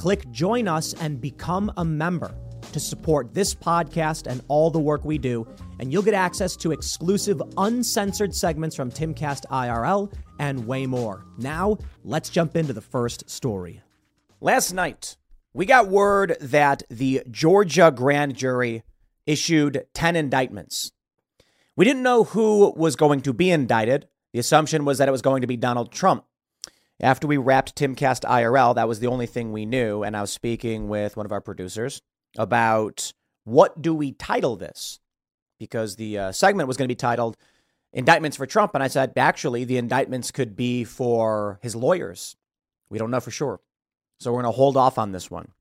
click join us, and become a member to support this podcast and all the work we do. And you'll get access to exclusive, uncensored segments from Timcast IRL and way more. Now, let's jump into the first story. Last night, we got word that the Georgia grand jury issued 10 indictments. We didn't know who was going to be indicted. The assumption was that it was going to be Donald Trump. After we wrapped Timcast IRL, that was the only thing we knew. And I was speaking with one of our producers about what do we title this? Because the uh, segment was going to be titled Indictments for Trump. And I said, actually, the indictments could be for his lawyers. We don't know for sure. So we're going to hold off on this one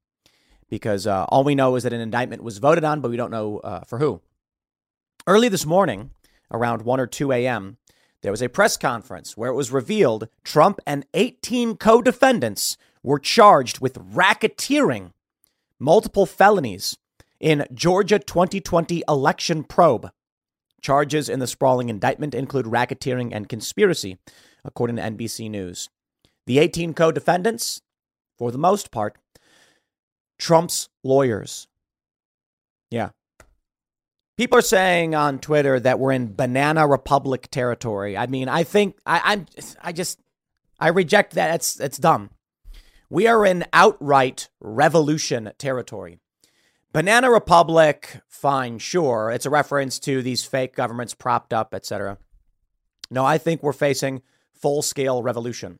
because uh, all we know is that an indictment was voted on, but we don't know uh, for who. Early this morning, around 1 or 2 a.m., there was a press conference where it was revealed Trump and 18 co defendants were charged with racketeering, multiple felonies in Georgia 2020 election probe. Charges in the sprawling indictment include racketeering and conspiracy, according to NBC News. The 18 co defendants, for the most part, Trump's lawyers. Yeah. People are saying on Twitter that we're in banana republic territory. I mean, I think I, I'm I just I reject that. It's it's dumb. We are in outright revolution territory. Banana Republic, fine, sure. It's a reference to these fake governments propped up, etc. No, I think we're facing full scale revolution.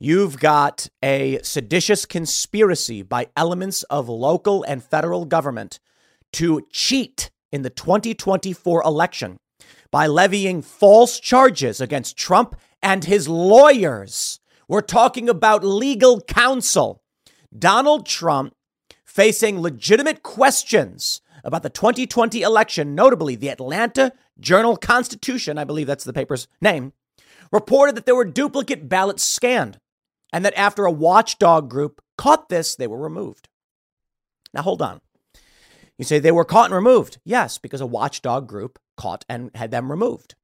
You've got a seditious conspiracy by elements of local and federal government to cheat in the 2024 election by levying false charges against Trump and his lawyers. We're talking about legal counsel. Donald Trump facing legitimate questions about the 2020 election, notably the Atlanta Journal Constitution, I believe that's the paper's name, reported that there were duplicate ballots scanned and that after a watchdog group caught this, they were removed. Now, hold on. You say they were caught and removed. Yes, because a watchdog group caught and had them removed.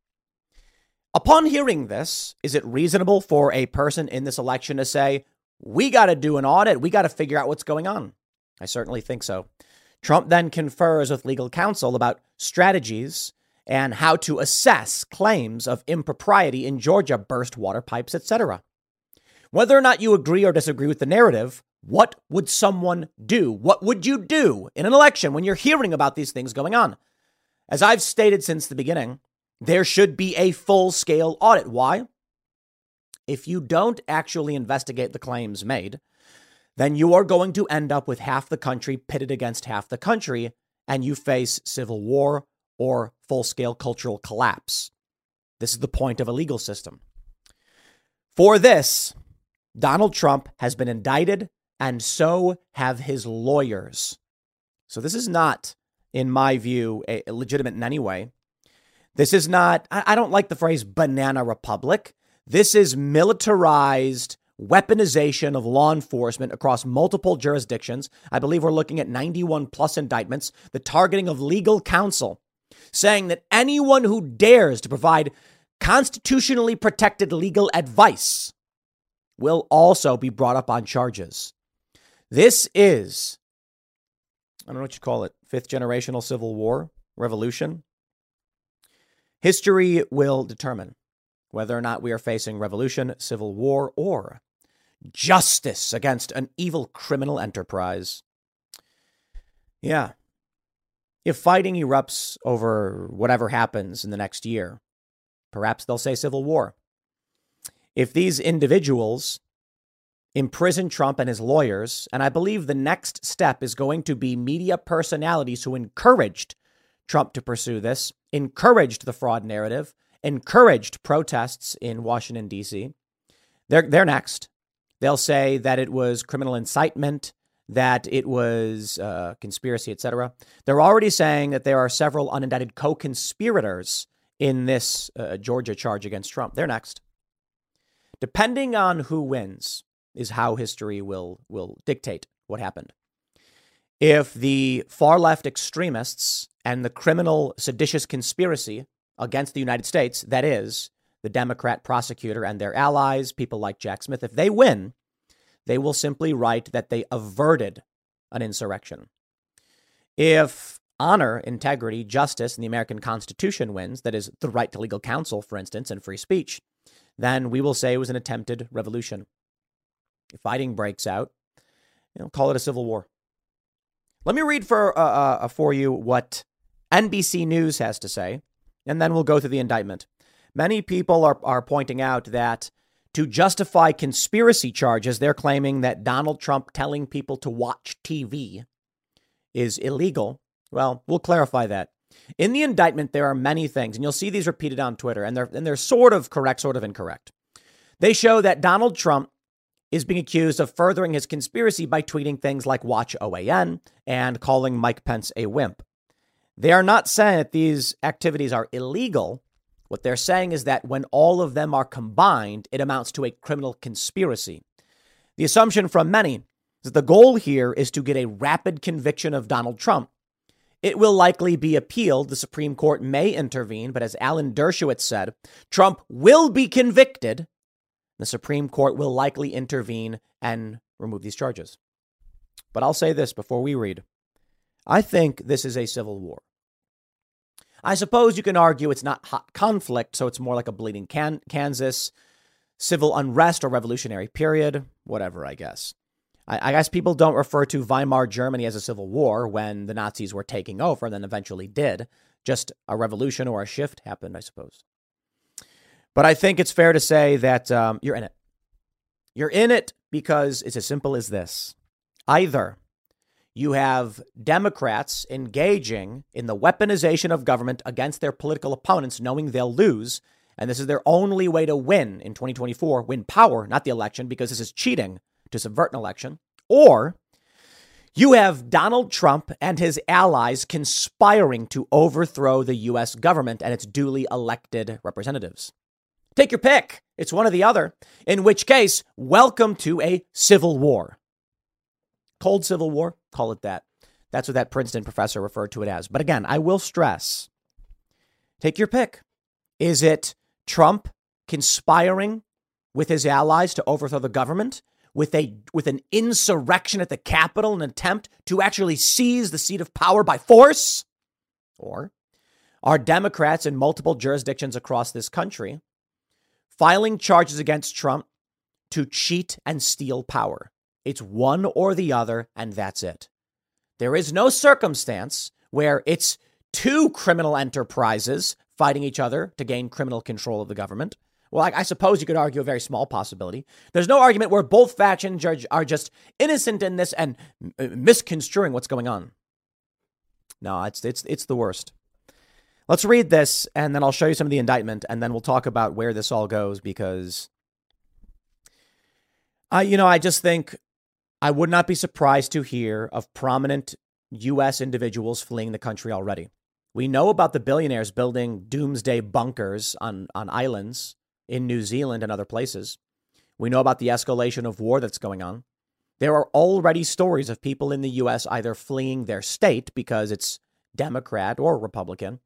Upon hearing this, is it reasonable for a person in this election to say, we got to do an audit, we got to figure out what's going on? I certainly think so. Trump then confers with legal counsel about strategies and how to assess claims of impropriety in Georgia burst water pipes, etc. Whether or not you agree or disagree with the narrative, what would someone do? What would you do in an election when you're hearing about these things going on? As I've stated since the beginning, there should be a full scale audit. Why? If you don't actually investigate the claims made, then you are going to end up with half the country pitted against half the country, and you face civil war or full scale cultural collapse. This is the point of a legal system. For this, Donald Trump has been indicted, and so have his lawyers. So this is not, in my view, a, legitimate in any way. This is not, I, I don't like the phrase banana republic. This is militarized weaponization of law enforcement across multiple jurisdictions. I believe we're looking at 91 plus indictments, the targeting of legal counsel, saying that anyone who dares to provide constitutionally protected legal advice will also be brought up on charges. This is, I don't know what you call it, fifth generational civil war, revolution. History will determine whether or not we are facing revolution, civil war, or justice against an evil criminal enterprise. Yeah. If fighting erupts over whatever happens in the next year, perhaps they'll say civil war. If these individuals imprison Trump and his lawyers, and I believe the next step is going to be media personalities who encouraged Trump to pursue this, encouraged the fraud narrative, encouraged protests in Washington, D.C. They're, they're next. They'll say that it was criminal incitement, that it was uh, conspiracy, etc. They're already saying that there are several unindicted co conspirators in this uh, Georgia charge against Trump. They're next. Depending on who wins, is how history will, will dictate what happened. If the far left extremists and the criminal seditious conspiracy against the United States, that is, the Democrat prosecutor and their allies, people like Jack Smith, if they win, they will simply write that they averted an insurrection. If honor, integrity, justice, and the American Constitution wins, that is, the right to legal counsel, for instance, and free speech, then we will say it was an attempted revolution. If fighting breaks out, you know, call it a civil war. Let me read for uh, uh, for you what NBC News has to say, and then we'll go through the indictment. Many people are, are pointing out that to justify conspiracy charges, they're claiming that Donald Trump telling people to watch TV is illegal. Well, we'll clarify that. In the indictment, there are many things, and you'll see these repeated on Twitter, and they're, and they're sort of correct, sort of incorrect. They show that Donald Trump is being accused of furthering his conspiracy by tweeting things like watch OAN and calling Mike Pence a wimp. They are not saying that these activities are illegal. What they're saying is that when all of them are combined, it amounts to a criminal conspiracy. The assumption from many is that the goal here is to get a rapid conviction of Donald Trump. It will likely be appealed. The Supreme Court may intervene, but as Alan Dershowitz said, Trump will be convicted. The Supreme Court will likely intervene and remove these charges. But I'll say this before we read I think this is a civil war. I suppose you can argue it's not hot conflict, so it's more like a bleeding can- Kansas, civil unrest or revolutionary period, whatever, I guess. I, I, guess people don't refer to Weimar Germany as a civil war when the Nazis were taking over and then eventually did. Just a revolution or a shift happened, I suppose. But I think it's fair to say that um, you're in it. You're in it because it's as simple as this either you have Democrats engaging in the weaponization of government against their political opponents, knowing they'll lose. And this is their only way to win in 2024, win power, not the election, because this is cheating to subvert an election. Or you have Donald Trump and his allies conspiring to overthrow the U.S. government and its duly elected representatives. Take your pick. It's one or the other. In which case, welcome to a civil war. Cold Civil War, call it that. That's what that Princeton professor referred to it as. But again, I will stress take your pick. Is it Trump conspiring with his allies to overthrow the government? With a with an insurrection at the Capitol, an attempt to actually seize the seat of power by force? Or are Democrats in multiple jurisdictions across this country filing charges against Trump to cheat and steal power? It's one or the other, and that's it. There is no circumstance where it's two criminal enterprises fighting each other to gain criminal control of the government. Well, I, I suppose you could argue a very small possibility. There's no argument where both factions are, are just innocent in this and uh, misconstruing what's going on. No, it's it's it's the worst. Let's read this, and then I'll show you some of the indictment, and then we'll talk about where this all goes because I, you know, I just think I would not be surprised to hear of prominent U.S. individuals fleeing the country already. We know about the billionaires building doomsday bunkers on, on islands in New Zealand and other places. We know about the escalation of war that's going on. There are already stories of people in the U.S. either fleeing their state because it's Democrat or Republican.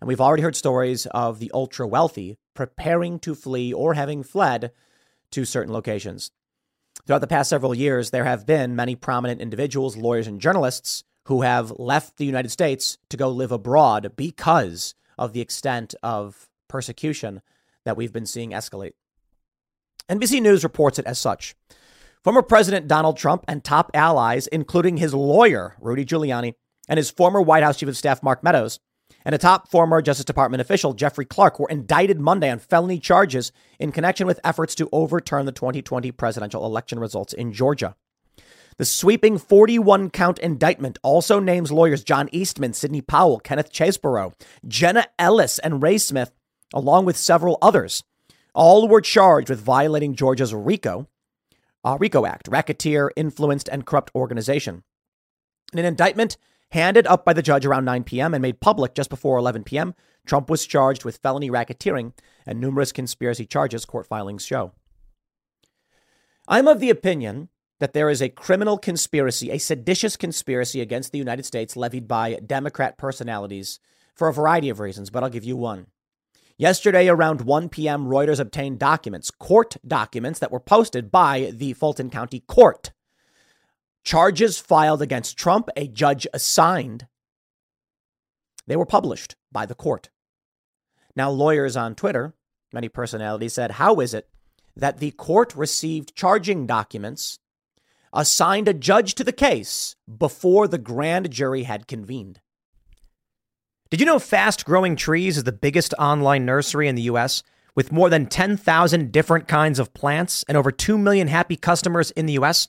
And we've already heard stories of the ultra wealthy preparing to flee or having fled to certain locations. Throughout the past several years, there have been many prominent individuals, lawyers, and journalists who have left the United States to go live abroad because of the extent of persecution that we've been seeing escalate. NBC News reports it as such. Former President Donald Trump and top allies, including his lawyer, Rudy Giuliani, and his former White House Chief of Staff, Mark Meadows, and a top former Justice Department official, Jeffrey Clark, were indicted Monday on felony charges in connection with efforts to overturn the 2020 presidential election results in Georgia. The sweeping 41 count indictment also names lawyers John Eastman, Sidney Powell, Kenneth Chesebro, Jenna Ellis, and Ray Smith, along with several others. All were charged with violating Georgia's RICO, uh, RICO Act, Racketeer Influenced and Corrupt Organization. In an indictment handed up by the judge around 9 p.m. and made public just before 11 p.m., Trump was charged with felony racketeering and numerous conspiracy charges, court filings show. I'm of the opinion that there is a criminal conspiracy, a seditious conspiracy against the United States levied by Democrat personalities for a variety of reasons, but I'll give you one. Yesterday, around 1 p.m., Reuters obtained documents, court documents that were posted by the Fulton County Court. Charges filed against Trump, a judge assigned. They were published by the court. Now, lawyers on Twitter, many personalities said, How is it that the court received charging documents, assigned a judge to the case before the grand jury had convened? Did you know Fast Growing Trees is the biggest online nursery in the US with more than 10,000 different kinds of plants and over 2 million happy customers in the US?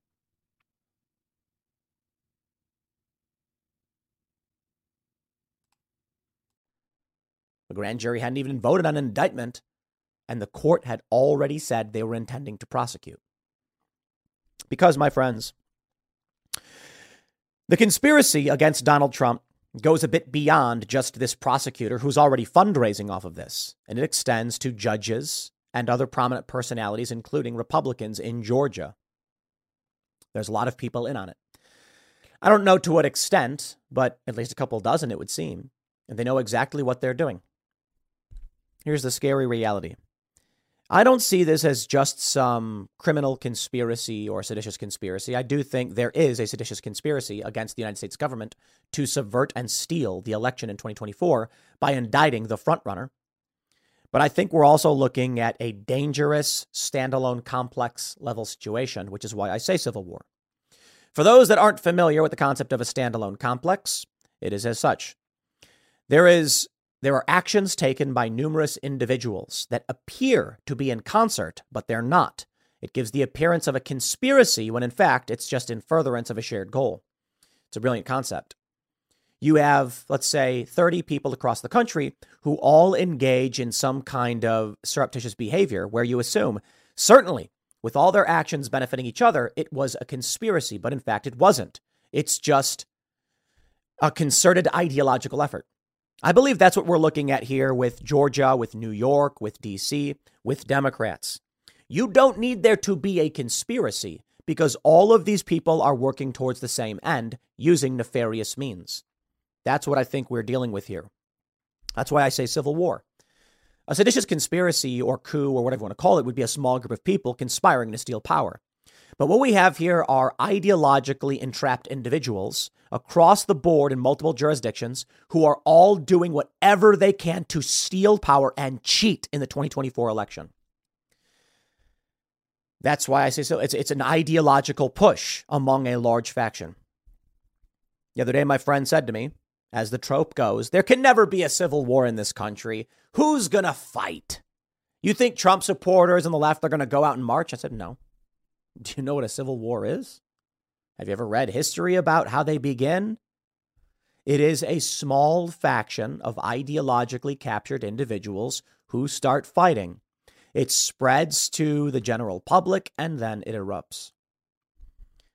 The grand jury hadn't even voted on an indictment, and the court had already said they were intending to prosecute. Because, my friends, the conspiracy against Donald Trump goes a bit beyond just this prosecutor who's already fundraising off of this, and it extends to judges and other prominent personalities, including Republicans in Georgia. There's a lot of people in on it. I don't know to what extent, but at least a couple dozen, it would seem, and they know exactly what they're doing. Here's the scary reality I don't see this as just some criminal conspiracy or seditious conspiracy. I do think there is a seditious conspiracy against the United States government to subvert and steal the election in 2024 by indicting the frontrunner. But I think we're also looking at a dangerous, standalone, complex level situation, which is why I say civil war. For those that aren't familiar with the concept of a standalone complex, it is as such. There is there are actions taken by numerous individuals that appear to be in concert, but they're not. It gives the appearance of a conspiracy when in fact it's just in furtherance of a shared goal. It's a brilliant concept. You have, let's say, 30 people across the country who all engage in some kind of surreptitious behavior where you assume, certainly, with all their actions benefiting each other, it was a conspiracy, but in fact it wasn't. It's just a concerted ideological effort. I believe that's what we're looking at here with Georgia, with New York, with DC, with Democrats. You don't need there to be a conspiracy because all of these people are working towards the same end using nefarious means. That's what I think we're dealing with here. That's why I say civil war. A seditious conspiracy or coup or whatever you want to call it would be a small group of people conspiring to steal power. But what we have here are ideologically entrapped individuals across the board in multiple jurisdictions who are all doing whatever they can to steal power and cheat in the 2024 election. That's why I say so. It's, it's an ideological push among a large faction. The other day, my friend said to me, as the trope goes, there can never be a civil war in this country. Who's going to fight? You think Trump supporters and the left are going to go out and march? I said, no. Do you know what a civil war is? Have you ever read history about how they begin? It is a small faction of ideologically captured individuals who start fighting. It spreads to the general public and then it erupts.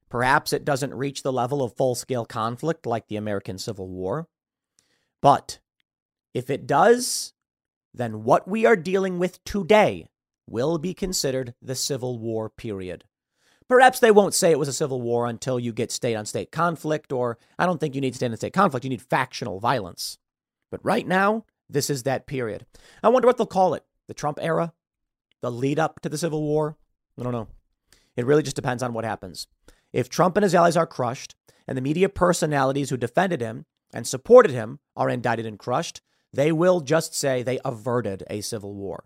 Perhaps it doesn't reach the level of full scale conflict like the American Civil War. But if it does, then what we are dealing with today will be considered the Civil War period. Perhaps they won't say it was a civil war until you get state on state conflict, or I don't think you need state on state conflict, you need factional violence. But right now, this is that period. I wonder what they'll call it the Trump era, the lead up to the Civil War. I don't know. It really just depends on what happens. If Trump and his allies are crushed, and the media personalities who defended him and supported him are indicted and crushed, they will just say they averted a civil war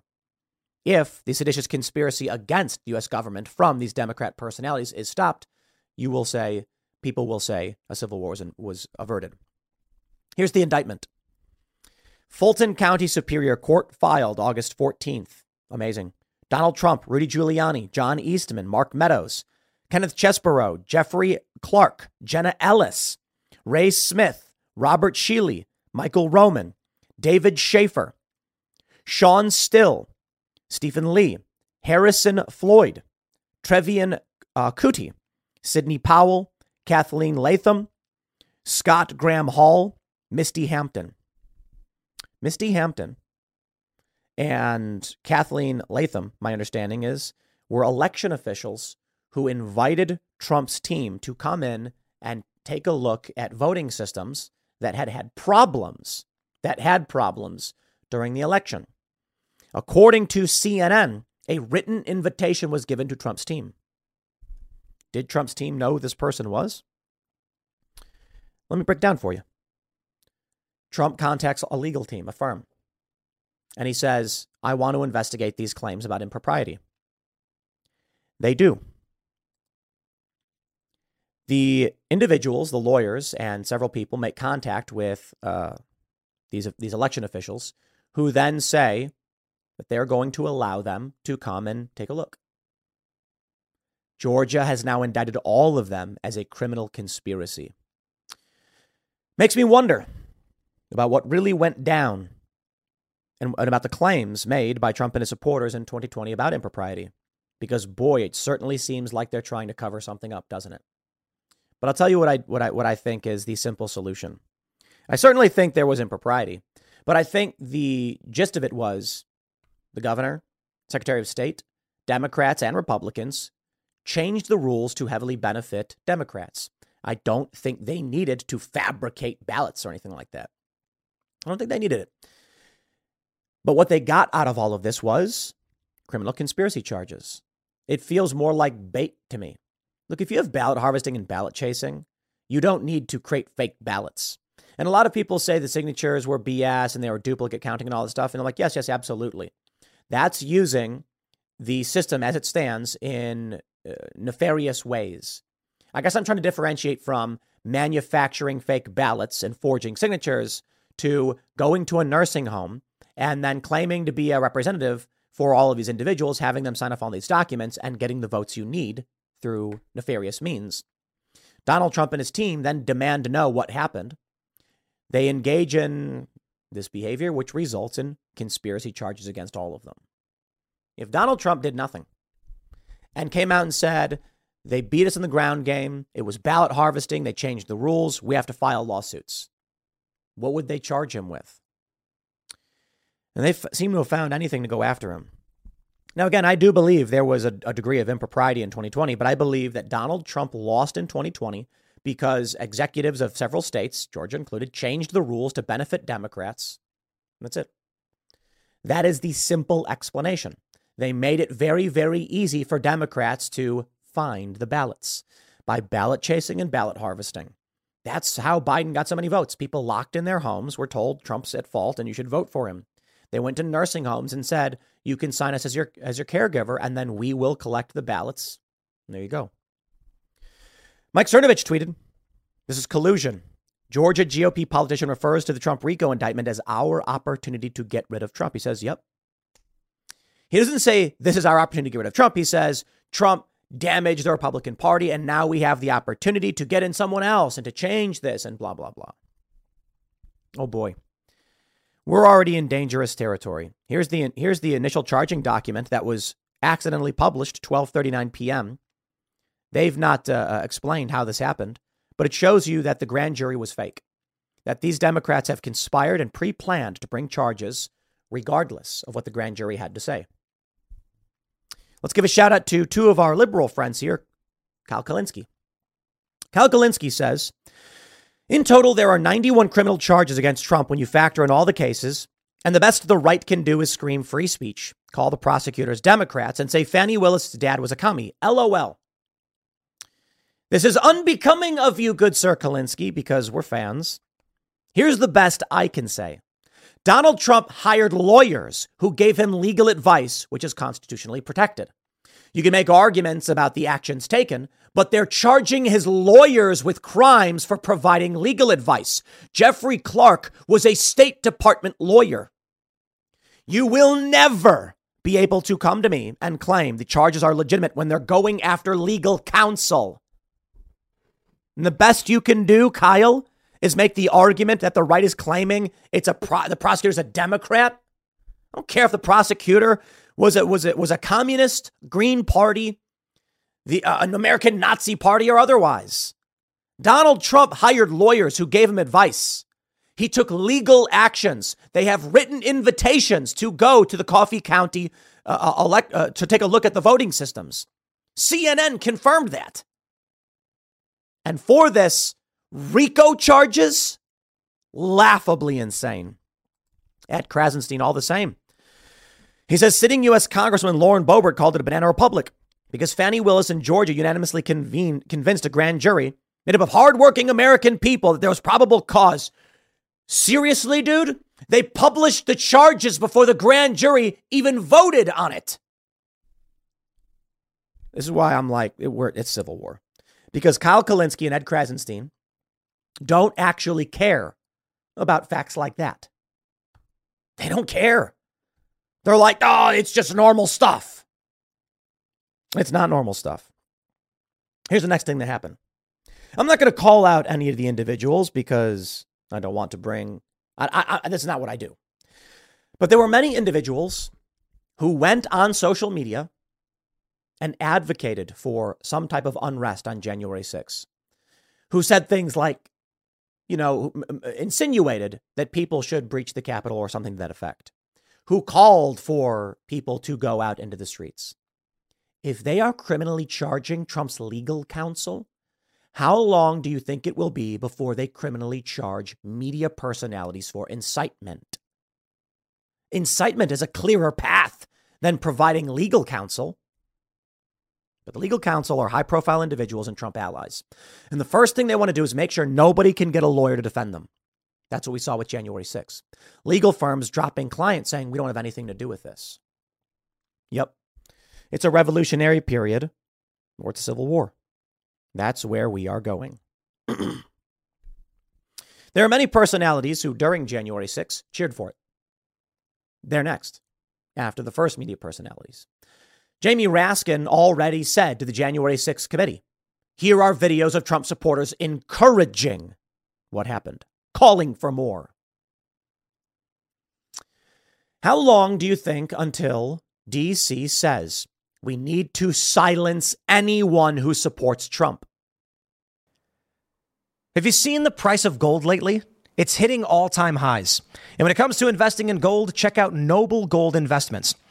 if the seditious conspiracy against the U.S. government from these Democrat personalities is stopped, you will say, people will say a civil war was was averted. Here's the indictment Fulton County Superior Court filed August 14th. Amazing. Donald Trump, Rudy Giuliani, John Eastman, Mark Meadows, Kenneth Chesebro, Jeffrey Clark, Jenna Ellis, Ray Smith, Robert Cheeley, Michael Roman, David Shafer, Sean Still, Stephen Lee, Harrison Floyd, Trevian uh, Kutti, Sidney Powell, Cathleen Latham, Scott Graham Hall, Misty Hampton. Misty Hampton and Cathleen Latham, my understanding is, were election officials who invited Trump's team to come in and take a look at voting systems that had had problems, that had problems during the election. According to CNN, a written invitation was given to Trump's team. Did Trump's team know who this person was? Let me break down for you. Trump contacts a legal team, a firm, and he says, I want to investigate these claims about impropriety. They do. The individuals, the lawyers, and several people make contact with uh, these, these election officials who then say, but they're going to allow them to come and take a look. Georgia has now indicted all of them as a criminal conspiracy. Makes me wonder about what really went down and, about the claims made by Trump and his supporters in 2020 about impropriety. Because boy, it certainly seems like they're trying to cover something up, doesn't it? But I'll tell you what I what I what I think is the simple solution. I certainly think there was impropriety, but I think the gist of it was the governor, Secretary of State, Democrats and Republicans changed the rules to heavily benefit Democrats. I don't think they needed to fabricate ballots or anything like that. I don't think they needed it. But what they got out of all of this was criminal conspiracy charges. It feels more like bait to me. Look, if you have ballot harvesting and ballot chasing, you don't need to create fake ballots. And a lot of people say the signatures were BS and they were duplicate counting and all this stuff. And I'm like, yes, yes, absolutely. That's using the system as it stands in uh, nefarious ways. I guess I'm trying to differentiate from manufacturing fake ballots and forging signatures to going to a nursing home and then claiming to be a representative for all of these individuals, having them sign off on these documents and getting the votes you need through nefarious means. Donald Trump and his team then demand to know what happened. They engage in this behavior, which results in conspiracy charges against all of them. If Donald Trump did nothing and came out and said, they beat us in the ground game, it was ballot harvesting, they changed the rules, we have to file lawsuits, what would they charge him with? And they f- seem to have found anything to go after him. Now, again, I do believe there was a, a degree of impropriety in 2020, but I believe that Donald Trump lost in 2020 because executives of several states, Georgia included, changed the rules to benefit Democrats. That's it. That is the simple explanation. They made it very, very easy for Democrats to find the ballots by ballot chasing and ballot harvesting. That's how Biden got so many votes. People locked in their homes were told Trump's at fault and you should vote for him. They went to nursing homes and said, "You can sign us as your as your caregiver and then we will collect the ballots." And there you go. Mike Cernovich tweeted, This is collusion. Georgia GOP politician refers to the Trump RICO indictment as our opportunity to get rid of Trump. He says, Yep. He doesn't say this is our opportunity to get rid of Trump. He says Trump damaged the Republican Party, and now we have the opportunity to get in someone else and to change this and blah, blah, blah. Oh boy. We're already in dangerous territory. Here's the here's the initial charging document that was accidentally published 12:39 p.m. They've not uh, uh, explained how this happened, but it shows you that the grand jury was fake. That these Democrats have conspired and pre-planned to bring charges regardless of what the grand jury had to say. Let's give a shout out to two of our liberal friends here, Kyle Kulinski. Kyle Kulinski says, in total, there are 91 criminal charges against Trump when you factor in all the cases, and the best the right can do is scream free speech, call the prosecutors Democrats, and say Fani Willis' dad was a commie. LOL. This is unbecoming of you, good Sir Kulinski, because we're fans. Here's the best I can say Donald Trump hired lawyers who gave him legal advice, which is constitutionally protected. You can make arguments about the actions taken, but they're charging his lawyers with crimes for providing legal advice. Jeffrey Clark was a State Department lawyer. You will never be able to come to me and claim the charges are legitimate when they're going after legal counsel. And the best you can do, Kyle, is make the argument that the right is claiming it's a pro- the prosecutor's a Democrat. I don't care if the prosecutor was it was it was a communist, Green Party, the uh, an American Nazi Party, or otherwise. Donald Trump hired lawyers who gave him advice. He took legal actions. They have written invitations to go to the Coffee County uh, uh elect, uh, to take a look at the voting systems. CNN confirmed that. And for this, RICO charges? Laughably insane. Ed Krasenstein, all the same. He says sitting U.S. Congressman Lauren Boebert called it a banana republic because Fani Willis in Georgia unanimously convened, convinced a grand jury made up of hardworking American people that there was probable cause. Seriously, dude? They published the charges before the grand jury even voted on it. This is why I'm like, it, it's civil war. Because Kyle Kulinski and Ed Krasenstein don't actually care about facts like that. They don't care. They're like, oh, it's just normal stuff. It's not normal stuff. Here's the next thing that happened. I'm not going to call out any of the individuals because I don't want to bring, I, I, that's not what I do. But there were many individuals who went on social media and advocated for some type of unrest on January 6th, who said things like, you know, insinuated that people should breach the Capitol or something to that effect, who called for people to go out into the streets. If they are criminally charging Trump's legal counsel, how long do you think it will be before they criminally charge media personalities for incitement? Incitement is a clearer path than providing legal counsel. But the legal counsel are high profile individuals and Trump allies. And the first thing they want to do is make sure nobody can get a lawyer to defend them. That's what we saw with January 6th. Legal firms dropping clients saying, we don't have anything to do with this. Yep. It's a revolutionary period or it's a civil war. That's where we are going. there are many personalities who, during January 6th, cheered for it. They're next, after the first media personalities. Jamie Raskin already said to the January 6th committee here are videos of Trump supporters encouraging what happened, calling for more. How long do you think until DC says we need to silence anyone who supports Trump? Have you seen the price of gold lately? It's hitting all time highs. And when it comes to investing in gold, check out Noble Gold Investments.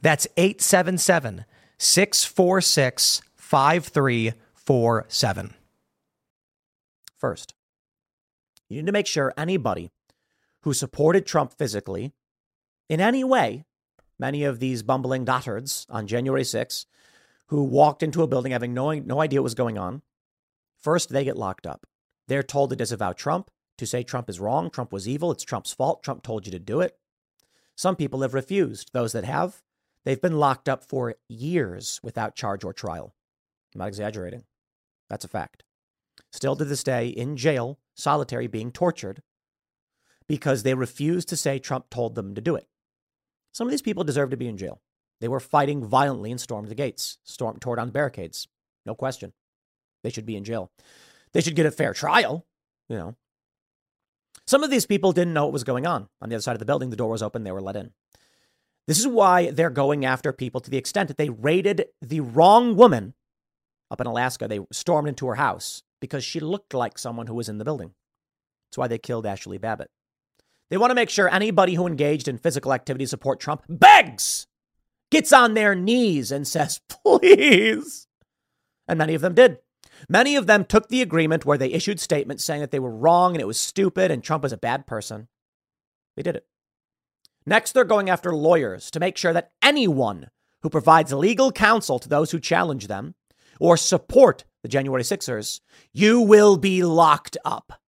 that's 877 646 5347. First, you need to make sure anybody who supported Trump physically in any way, many of these bumbling dotards on January 6th, who walked into a building having no, no idea what was going on, first they get locked up. They're told to disavow Trump, to say Trump is wrong, Trump was evil, it's Trump's fault, Trump told you to do it. Some people have refused. Those that have, they've been locked up for years without charge or trial. I'm not exaggerating. That's a fact. Still to this day, in jail, solitary, being tortured because they refused to say Trump told them to do it. Some of these people deserve to be in jail. They were fighting violently and stormed the gates, stormed, tore down barricades. No question. They should be in jail. They should get a fair trial, you know. Some of these people didn't know what was going on. On the other side of the building, the door was open, they were let in. This is why they're going after people to the extent that they raided the wrong woman up in Alaska. They stormed into her house because she looked like someone who was in the building. That's why they killed Ashli Babbitt. They want to make sure anybody who engaged in physical activity to support Trump begs, gets on their knees, and says, please. And many of them did. Many of them took the agreement where they issued statements saying that they were wrong and it was stupid and Trump was a bad person. They did it. Next, they're going after lawyers to make sure that anyone who provides legal counsel to those who challenge them or support the January Sixers, you will be locked up.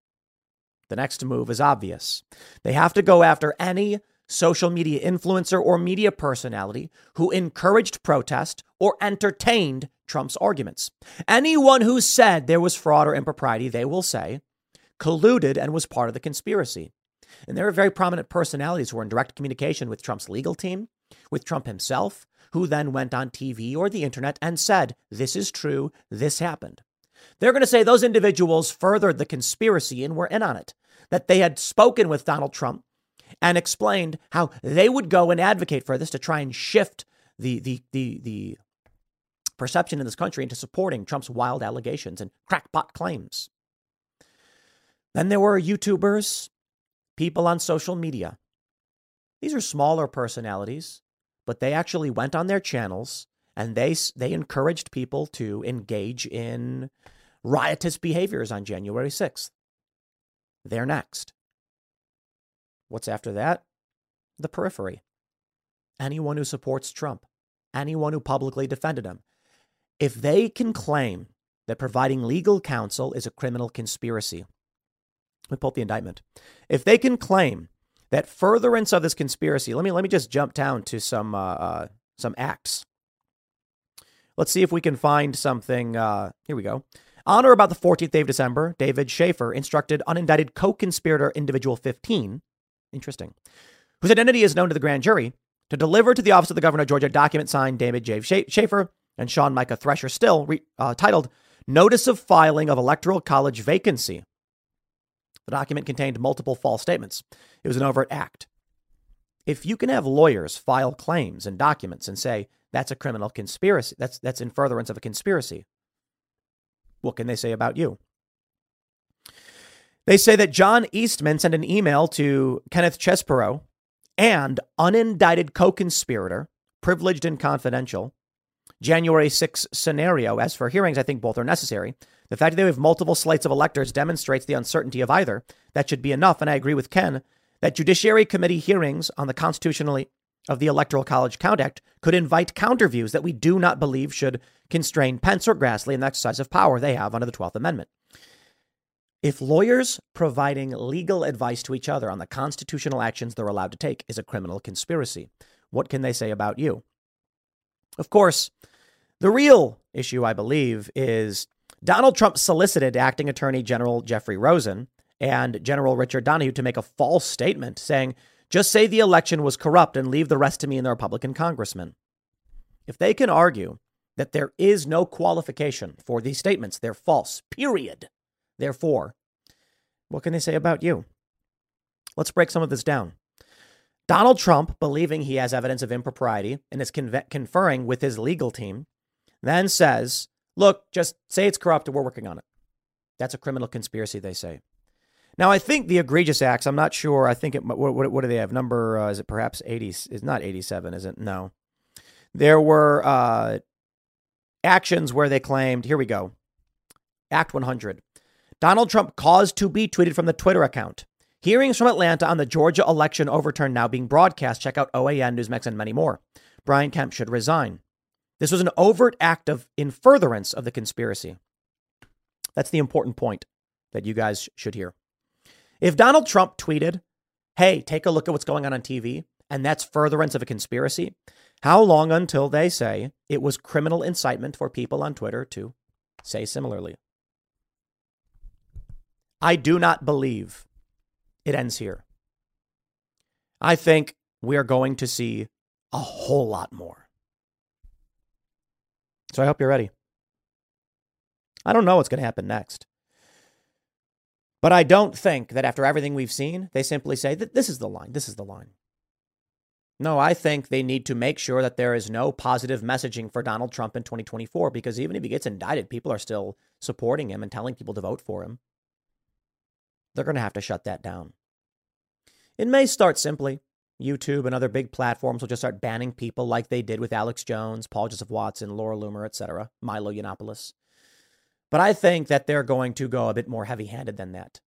The next move is obvious. They have to go after any social media influencer or media personality who encouraged protest or entertained Trump's arguments. Anyone who said there was fraud or impropriety, they will say, colluded and was part of the conspiracy. And there are very prominent personalities who are in direct communication with Trump's legal team, with Trump himself, who then went on TV or the internet and said, This is true, this happened. They're going to say those individuals furthered the conspiracy and were in on it that they had spoken with Donald Trump and explained how they would go and advocate for this to try and shift the the the the perception in this country into supporting Trump's wild allegations and crackpot claims. Then there were YouTubers, people on social media. These are smaller personalities, but they actually went on their channels and they they encouraged people to engage in riotous behaviors on January 6th. They're next. What's after that? The periphery. Anyone who supports Trump, anyone who publicly defended him. If they can claim that providing legal counsel is a criminal conspiracy, up the indictment. If they can claim that furtherance of this conspiracy, let me let me just jump down to some uh, uh, some acts. Let's see if we can find something. Uh, here we go. On or about the 14th day of December, David Shafer instructed unindicted co conspirator individual 15, interesting, whose identity is known to the grand jury, to deliver to the office of the governor of Georgia document signed David J. Shafer and Sean Micah Tresher Still, re, uh, titled Notice of Filing of Electoral College Vacancy. The document contained multiple false statements. It was an overt act. If you can have lawyers file claims and documents and say that's a criminal conspiracy, that's, that's in furtherance of a conspiracy, what can they say about you? They say that John Eastman sent an email to Kenneth Chesebro and unindicted co conspirator, privileged and confidential, January 6 scenario. As for hearings, I think both are necessary. The fact that we have multiple slates of electors demonstrates the uncertainty of either. That should be enough. And I agree with Ken that Judiciary Committee hearings on the constitutionally of the Electoral College Count Act could invite counterviews that we do not believe should constrain Pence or Grassley in the exercise of power they have under the 12th Amendment. If lawyers providing legal advice to each other on the constitutional actions they're allowed to take is a criminal conspiracy, what can they say about you? Of course, the real issue, I believe, is Donald Trump solicited acting Attorney General Jeffrey Rosen and General Richard Donoghue to make a false statement saying, just say the election was corrupt and leave the rest to me and the Republican congressman. If they can argue that there is no qualification for these statements, they're false, period. Therefore, what can they say about you? Let's break some of this down. Donald Trump, believing he has evidence of impropriety and is conferring with his legal team, then says, Look, just say it's corrupt and we're working on it. That's a criminal conspiracy, they say. Now, I think the egregious acts, I'm not sure. I think it, what, what, what do they have? Number, uh, is it perhaps 80? Is not 87, is it? No. There were uh, actions where they claimed, here we go. Act 100. Donald Trump caused to be tweeted from the Twitter account. Hearings from Atlanta on the Georgia election overturn now being broadcast. Check out OAN, Newsmax, and many more. Brian Kemp should resign. This was an overt act of in furtherance of the conspiracy. That's the important point that you guys should hear. If Donald Trump tweeted, hey, take a look at what's going on on TV, and that's furtherance of a conspiracy, how long until they say it was criminal incitement for people on Twitter to say similarly? I do not believe it ends here. I think we are going to see a whole lot more. So I hope you're ready. I don't know what's going to happen next. But I don't think that after everything we've seen, they simply say that this is the line. This is the line. No, I think they need to make sure that there is no positive messaging for Donald Trump in 2024 because even if he gets indicted, people are still supporting him and telling people to vote for him. They're going to have to shut that down. It may start simply. YouTube and other big platforms will just start banning people like they did with Alex Jones, Paul Joseph Watson, Laura Loomer, etc., Milo Yiannopoulos. But I think that they're going to go a bit more heavy handed than that.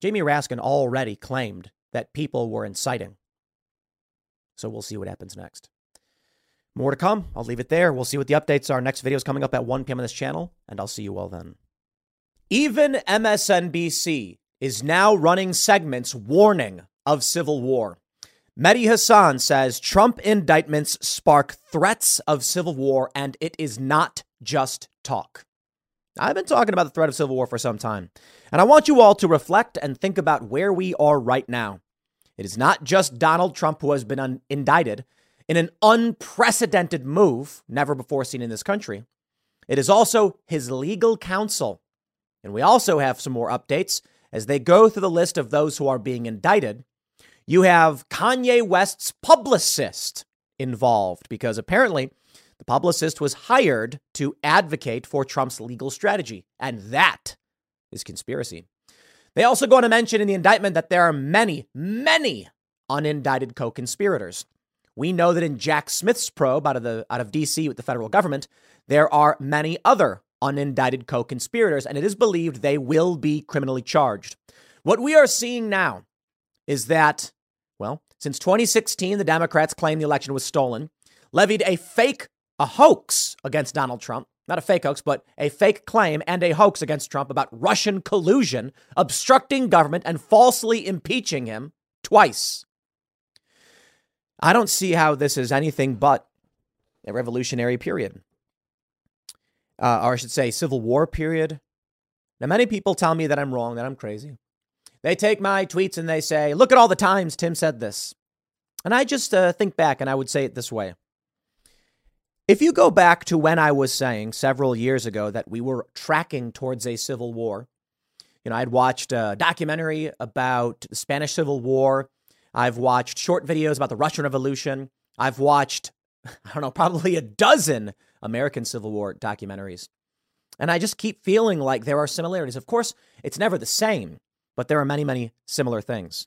Jamie Raskin already claimed that people were inciting. So we'll see what happens next. More to come. I'll leave it there. We'll see what the updates are. Next video is coming up at 1 p.m. on this channel, and I'll see you all then. Even MSNBC is now running segments warning of civil war. Mehdi Hasan says Trump indictments spark threats of civil war, and it is not just talk. I've been talking about the threat of civil war for some time, and I want you all to reflect and think about where we are right now. It is not just Donald Trump who has been un- indicted in an unprecedented move never before seen in this country. It is also his legal counsel. And we also have some more updates as they go through the list of those who are being indicted. You have Kanye West's publicist involved because apparently the publicist was hired to advocate for Trump's legal strategy, and that is conspiracy. They also go on to mention in the indictment that there are many, many unindicted co conspirators. We know that in Jack Smith's probe out of, the, out of DC with the federal government, there are many other unindicted co conspirators, and it is believed they will be criminally charged. What we are seeing now is that, since 2016, the Democrats claimed the election was stolen, levied a fake, a hoax against Donald Trump, not a fake hoax, but a fake claim and a hoax against Trump about Russian collusion, obstructing government, and falsely impeaching him twice. I don't see how this is anything but a revolutionary period uh, or I should say, Civil War period. Now, many people tell me that I'm wrong, that I'm crazy. They take my tweets and they say, look at all the times Tim said this. And I just uh, think back and I would say it this way. If you go back to when I was saying several years ago that we were tracking towards a civil war, you know, I'd watched a documentary about the Spanish Civil War. I've watched short videos about the Russian Revolution. I've watched, I don't know, probably a dozen American Civil War documentaries. And I just keep feeling like there are similarities. Of course, it's never the same, but there are many, many similar things.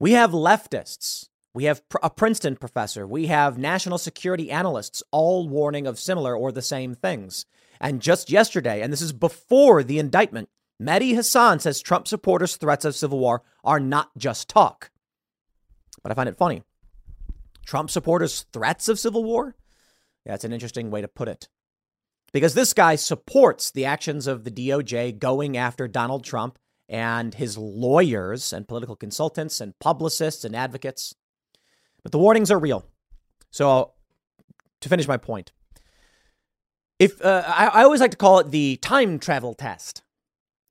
We have leftists. We have a Princeton professor. We have national security analysts all warning of similar or the same things. And just yesterday, and this is before the indictment, Mehdi Hasan says Trump supporters' threats of civil war are not just talk. But I find it funny. Trump supporters' threats of civil war? Yeah, that's an interesting way to put it. Because this guy supports the actions of the DOJ going after Donald Trump and his lawyers and political consultants and publicists and advocates. But the warnings are real. So, to finish my point, if uh, I, I always like to call it the time travel test.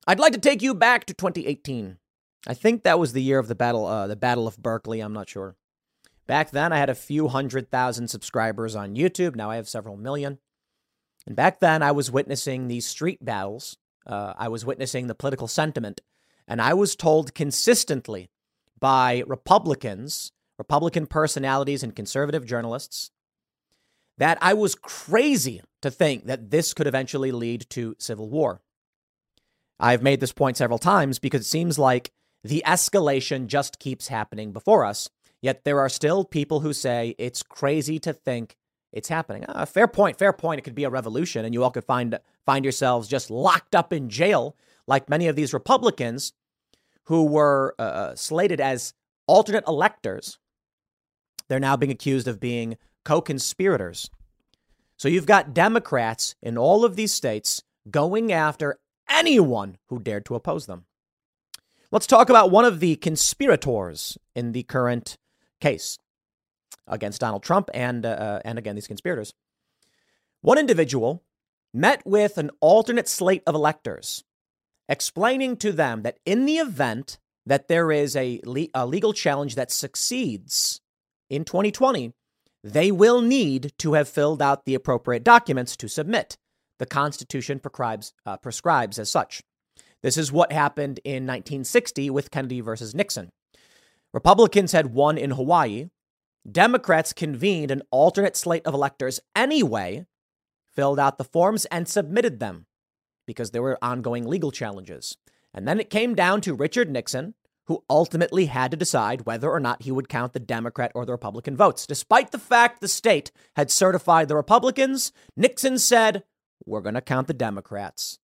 I'd like to take you back to 2018. I think that was the year of the battle, uh, the Battle of Berkeley. I'm not sure. Back then, I had a few hundred thousand subscribers on YouTube. Now I have several million. And back then, I was witnessing these street battles. Uh, I was witnessing the political sentiment. And I was told consistently by Republicans Republican personalities, and conservative journalists that I was crazy to think that this could eventually lead to civil war. I've made this point several times because it seems like the escalation just keeps happening before us. Yet there are still people who say it's crazy to think it's happening. Uh, fair point, fair point. It could be a revolution, and you all could find find yourselves just locked up in jail, like many of these Republicans who were uh, uh slated as alternate electors. They're now being accused of being co-conspirators. So you've got Democrats in all of these states going after anyone who dared to oppose them. Let's talk about one of the conspirators in the current case against Donald Trump and, uh, uh, and again, these conspirators. One individual met with an alternate slate of electors, explaining to them that in the event that there is a, le- a legal challenge that succeeds in 2020, they will need to have filled out the appropriate documents to submit. The Constitution prescribes, uh, prescribes as such. This is what happened in 1960 with Kennedy versus Nixon. Republicans had won in Hawaii. Democrats convened an alternate slate of electors anyway, filled out the forms, and submitted them because there were ongoing legal challenges. And then it came down to Richard Nixon, who ultimately had to decide whether or not he would count the Democrat or the Republican votes. Despite the fact the state had certified the Republicans, Nixon said, we're going to count the Democrats.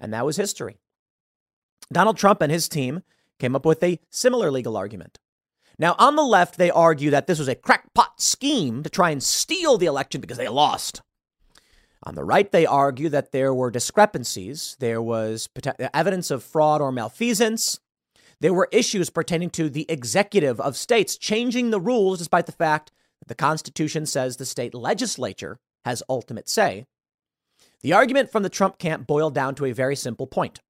And that was history. Donald Trump and his team came up with a similar legal argument. Now, on the left, they argue that this was a crackpot scheme to try and steal the election because they lost. On the right, they argue that there were discrepancies, there was evidence of fraud or malfeasance, there were issues pertaining to the executive of states changing the rules despite the fact that the Constitution says the state legislature has ultimate say. The argument from the Trump camp boiled down to a very simple point.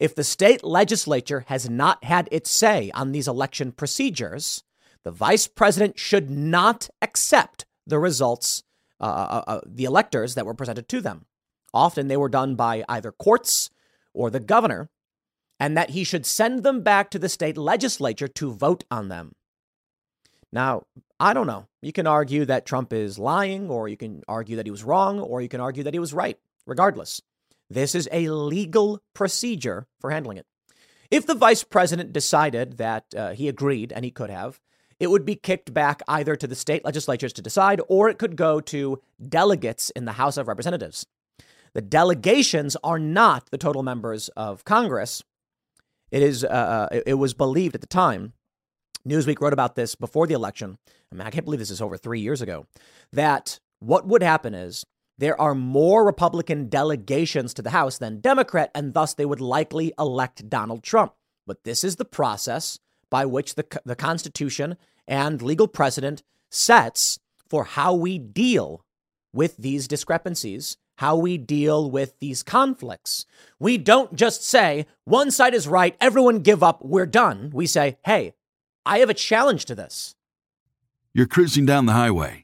If the state legislature has not had its say on these election procedures, the vice president should not accept the results, uh, uh, uh, the electors that were presented to them. Often they were done by either courts or the governor, and that he should send them back to the state legislature to vote on them. Now, I don't know. You can argue that Trump is lying, or you can argue that he was wrong, or you can argue that he was right. Regardless, this is a legal procedure for handling it. If the vice president decided that uh, he agreed, and he could have, it would be kicked back either to the state legislatures to decide, or it could go to delegates in the House of Representatives. The delegations are not the total members of Congress. It is. Uh, uh it was believed at the time Newsweek wrote about this before the election. I mean, I can't believe this is over three years ago. That what would happen is there are more Republican delegations to the House than Democrat, and thus they would likely elect Donald Trump. But this is the process by which the, the Constitution and legal precedent sets for how we deal with these discrepancies, how we deal with these conflicts. We don't just say, one side is right, everyone give up, we're done. We say, hey, I have a challenge to this. You're cruising down the highway,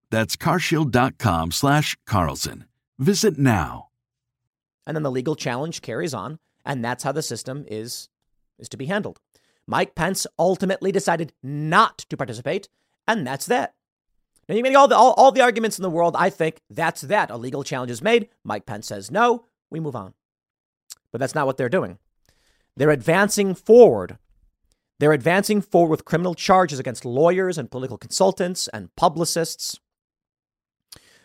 That's carshield.com slash Carlson. Visit now. And then the legal challenge carries on, and that's how the system is, is to be handled. Mike Pence ultimately decided not to participate, and that's that. Now, you make all the, all, all the arguments in the world. I think that's that. A legal challenge is made. Mike Pence says no. We move on. But that's not what they're doing. They're advancing forward they're advancing forward with criminal charges against lawyers and political consultants and publicists.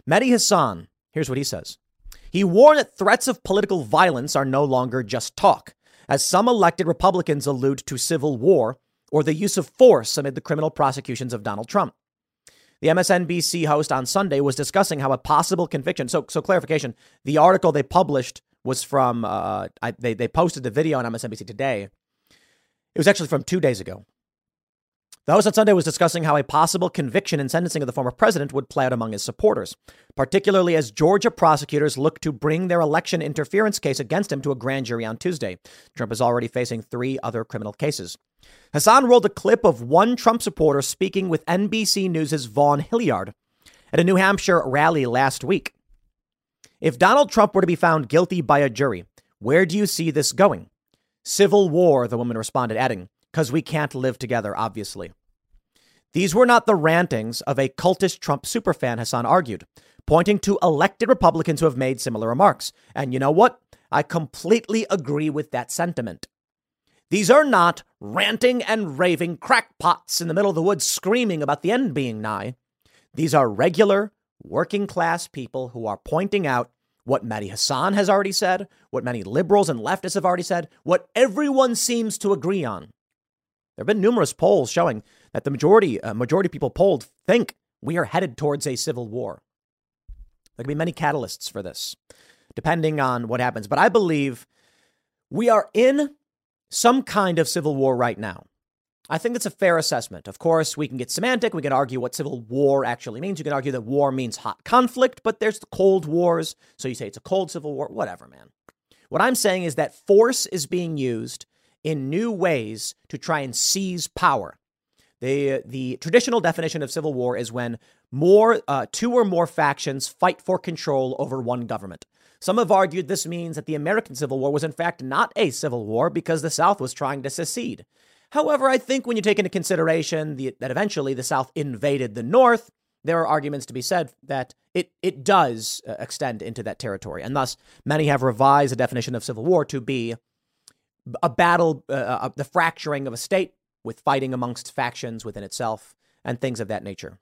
Mehdi Hasan, here's what he says. He warned that threats of political violence are no longer just talk, as some elected Republicans allude to civil war or the use of force amid the criminal prosecutions of Donald Trump. The MSNBC host on Sunday was discussing how a possible conviction. So, so clarification: the article they published was from. Uh, I, they they posted the video on MSNBC today. It was actually from two days ago. The host on Sunday was discussing how a possible conviction and sentencing of the former president would play out among his supporters, particularly as Georgia prosecutors look to bring their election interference case against him to a grand jury on Tuesday. Trump is already facing three other criminal cases. Hasan rolled a clip of one Trump supporter speaking with NBC News' Vaughn Hillyard at a New Hampshire rally last week. If Donald Trump were to be found guilty by a jury, where do you see this going? Civil war, the woman responded, adding, because we can't live together, obviously. These were not the rantings of a cultist Trump superfan, Hasan argued, pointing to elected Republicans who have made similar remarks. And you know what? I completely agree with that sentiment. These are not ranting and raving crackpots in the middle of the woods screaming about the end being nigh. These are regular, working class people who are pointing out what Mehdi Hasan has already said, what many liberals and leftists have already said, what everyone seems to agree on. There have been numerous polls showing that the majority, uh, majority of people polled think we are headed towards a civil war. There can be many catalysts for this, depending on what happens. But I believe we are in some kind of civil war right now. I think that's a fair assessment. Of course, we can get semantic. We can argue what civil war actually means. You can argue that war means hot conflict, but there's the Cold Wars. So you say it's a cold civil war, whatever, man. What I'm saying is that force is being used in new ways to try and seize power. The, the traditional definition of civil war is when more, uh, two or more factions fight for control over one government. Some have argued this means that the American Civil War was in fact not a civil war because the South was trying to secede. However, I think when you take into consideration the, that eventually the South invaded the North, there are arguments to be said that it, it does uh, extend into that territory. And thus, many have revised the definition of civil war to be a battle, uh, uh, the fracturing of a state with fighting amongst factions within itself and things of that nature.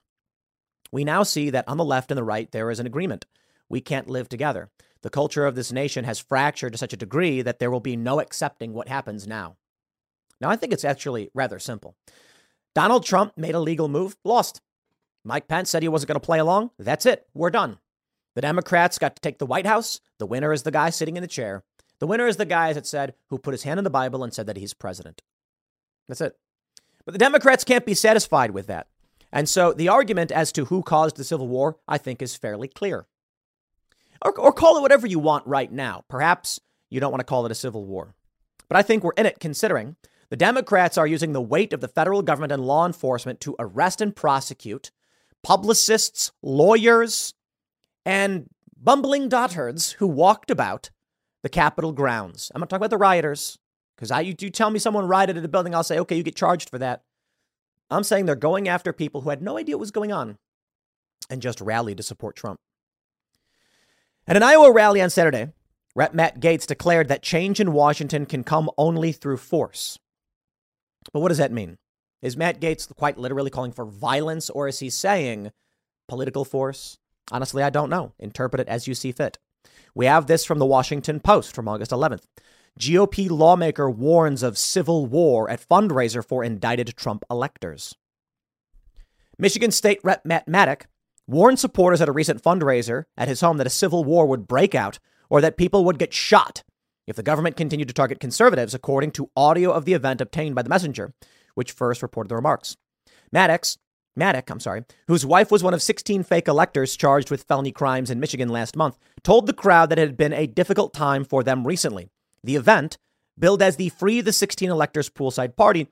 We now see that on the left and the right, there is an agreement. We can't live together. The culture of this nation has fractured to such a degree that there will be no accepting what happens now. Now, I think it's actually rather simple. Donald Trump made a legal move, lost. Mike Pence said he wasn't going to play along. That's it. We're done. The Democrats got to take the White House. The winner is the guy sitting in the chair. The winner is the guy, as it said, who put his hand in the Bible and said that he's president. That's it. But the Democrats can't be satisfied with that. And so the argument as to who caused the Civil War, I think, is fairly clear. Or, or call it whatever you want right now. Perhaps you don't want to call it a civil war. But I think we're in it considering the Democrats are using the weight of the federal government and law enforcement to arrest and prosecute publicists, lawyers, and bumbling dotards who walked about the Capitol grounds. I'm not talking about the rioters, because I you, you tell me someone rioted at a building, I'll say, okay, you get charged for that. I'm saying they're going after people who had no idea what was going on and just rallied to support Trump. At an Iowa rally on Saturday, Rep. Matt Gaetz declared that change in Washington can come only through force. But what does that mean? Is Matt Gaetz quite literally calling for violence, or is he saying political force? Honestly, I don't know. Interpret it as you see fit. We have this from the Washington Post from August 11th. GOP lawmaker warns of civil war at fundraiser for indicted Trump electors. Michigan State Rep. Matt Maddock warned supporters at a recent fundraiser at his home that a civil war would break out or that people would get shot if the government continued to target conservatives, according to audio of the event obtained by the messenger, which first reported the remarks. Maddox Maddock, I'm sorry, whose wife was one of 16 fake electors charged with felony crimes in Michigan last month, told the crowd that it had been a difficult time for them recently. The event, billed as the Free the 16 Electors Poolside Party,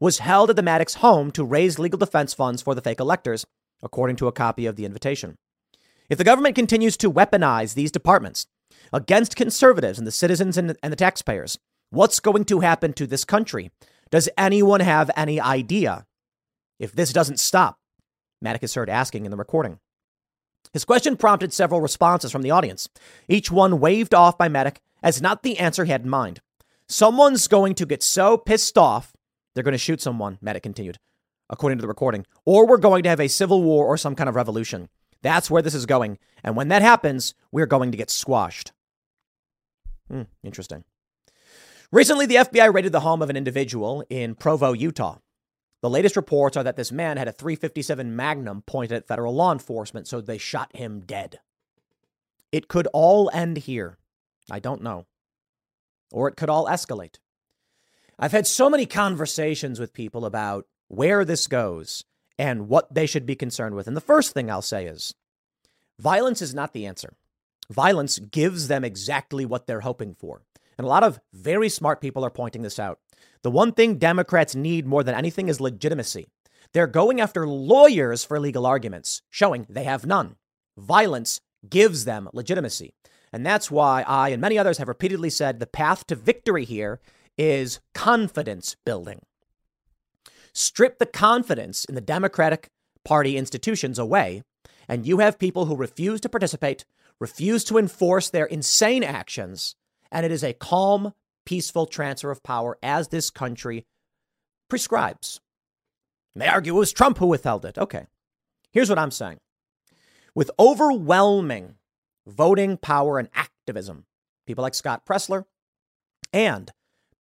was held at the Maddox home to raise legal defense funds for the fake electors, according to a copy of the invitation. If the government continues to weaponize these departments against conservatives and the citizens and the taxpayers, what's going to happen to this country? Does anyone have any idea? If this doesn't stop? Is heard asking in the recording. His question prompted several responses from the audience, each one waved off by Maddox as not the answer he had in mind. Someone's going to get so pissed off, they're going to shoot someone, Maddox continued, according to the recording, or we're going to have a civil war or some kind of revolution. That's where this is going. And when that happens, we're going to get squashed. Hmm, interesting. Recently, the FBI raided the home of an individual in Provo, Utah. The latest reports are that this man had a 357 Magnum pointed at federal law enforcement, so they shot him dead. It could all end here. I don't know. Or it could all escalate. I've had so many conversations with people about where this goes and what they should be concerned with. And the first thing I'll say is violence is not the answer. Violence gives them exactly what they're hoping for. And a lot of very smart people are pointing this out. The one thing Democrats need more than anything is legitimacy. They're going after lawyers for legal arguments, showing they have none. Violence gives them legitimacy. And that's why I and many others have repeatedly said the path to victory here is confidence building. Strip the confidence in the Democratic Party institutions away, and you have people who refuse to participate, refuse to enforce their insane actions, and it is a calm, peaceful transfer of power as this country prescribes. They argue it was Trump who withheld it. Okay. Here's what I'm saying. With overwhelming voting power and activism, people like Scott Presler and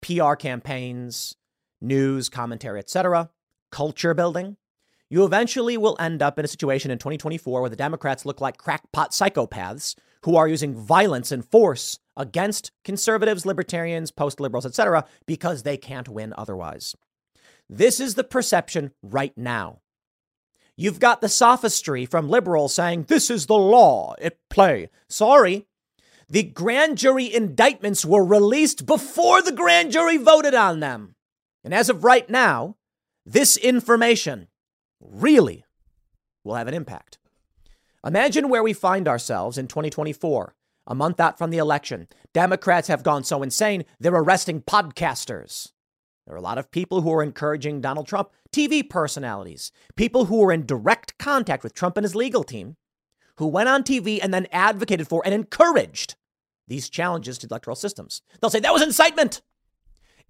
PR campaigns, news, commentary, etc., culture building, you eventually will end up in a situation in 2024 where the Democrats look like crackpot psychopaths who are using violence and force against conservatives, libertarians, post liberals, etc., because they can't win otherwise. This is the perception right now. You've got the sophistry from liberals saying this is the law at play. Sorry. The grand jury indictments were released before the grand jury voted on them. And as of right now, this information really will have an impact. Imagine where we find ourselves in 2024, a month out from the election. Democrats have gone so insane, they're arresting podcasters. There are a lot of people who are encouraging Donald Trump, TV personalities, people who were in direct contact with Trump and his legal team, who went on TV and then advocated for and encouraged these challenges to electoral systems. They'll say that was incitement.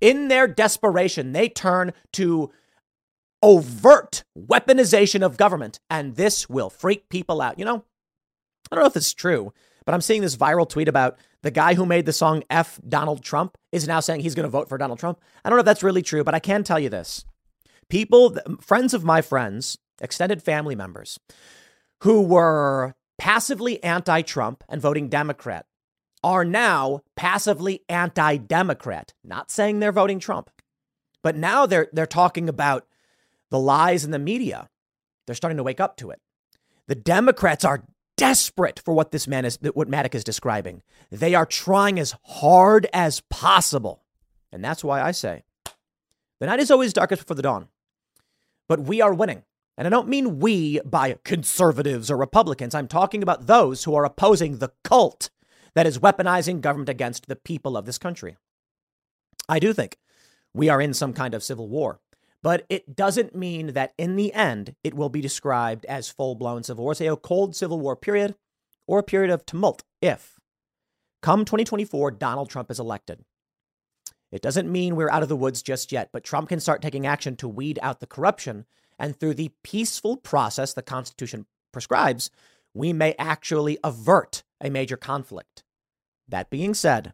In their desperation, they turn to overt weaponization of government, and this will freak people out. You know, I don't know if it's true, but I'm seeing this viral tweet about the guy who made the song F Donald Trump is now saying he's going to vote for Donald Trump. I don't know if that's really true, but I can tell you this. People, friends of my friends, extended family members who were passively anti Trump and voting Democrat are now passively anti Democrat, not saying they're voting Trump. But now they're, they're talking about the lies in the media. They're starting to wake up to it. The Democrats are desperate for what this man is, what Maddock is describing. They are trying as hard as possible. And that's why I say the night is always darkest before the dawn. But we are winning. And I don't mean we by conservatives or Republicans. I'm talking about those who are opposing the cult that is weaponizing government against the people of this country. I do think we are in some kind of civil war. But it doesn't mean that in the end, it will be described as full blown civil war, say a cold civil war period or a period of tumult if, come 2024, Donald Trump is elected. It doesn't mean we're out of the woods just yet, but Trump can start taking action to weed out the corruption. And through the peaceful process the Constitution prescribes, we may actually avert a major conflict. That being said,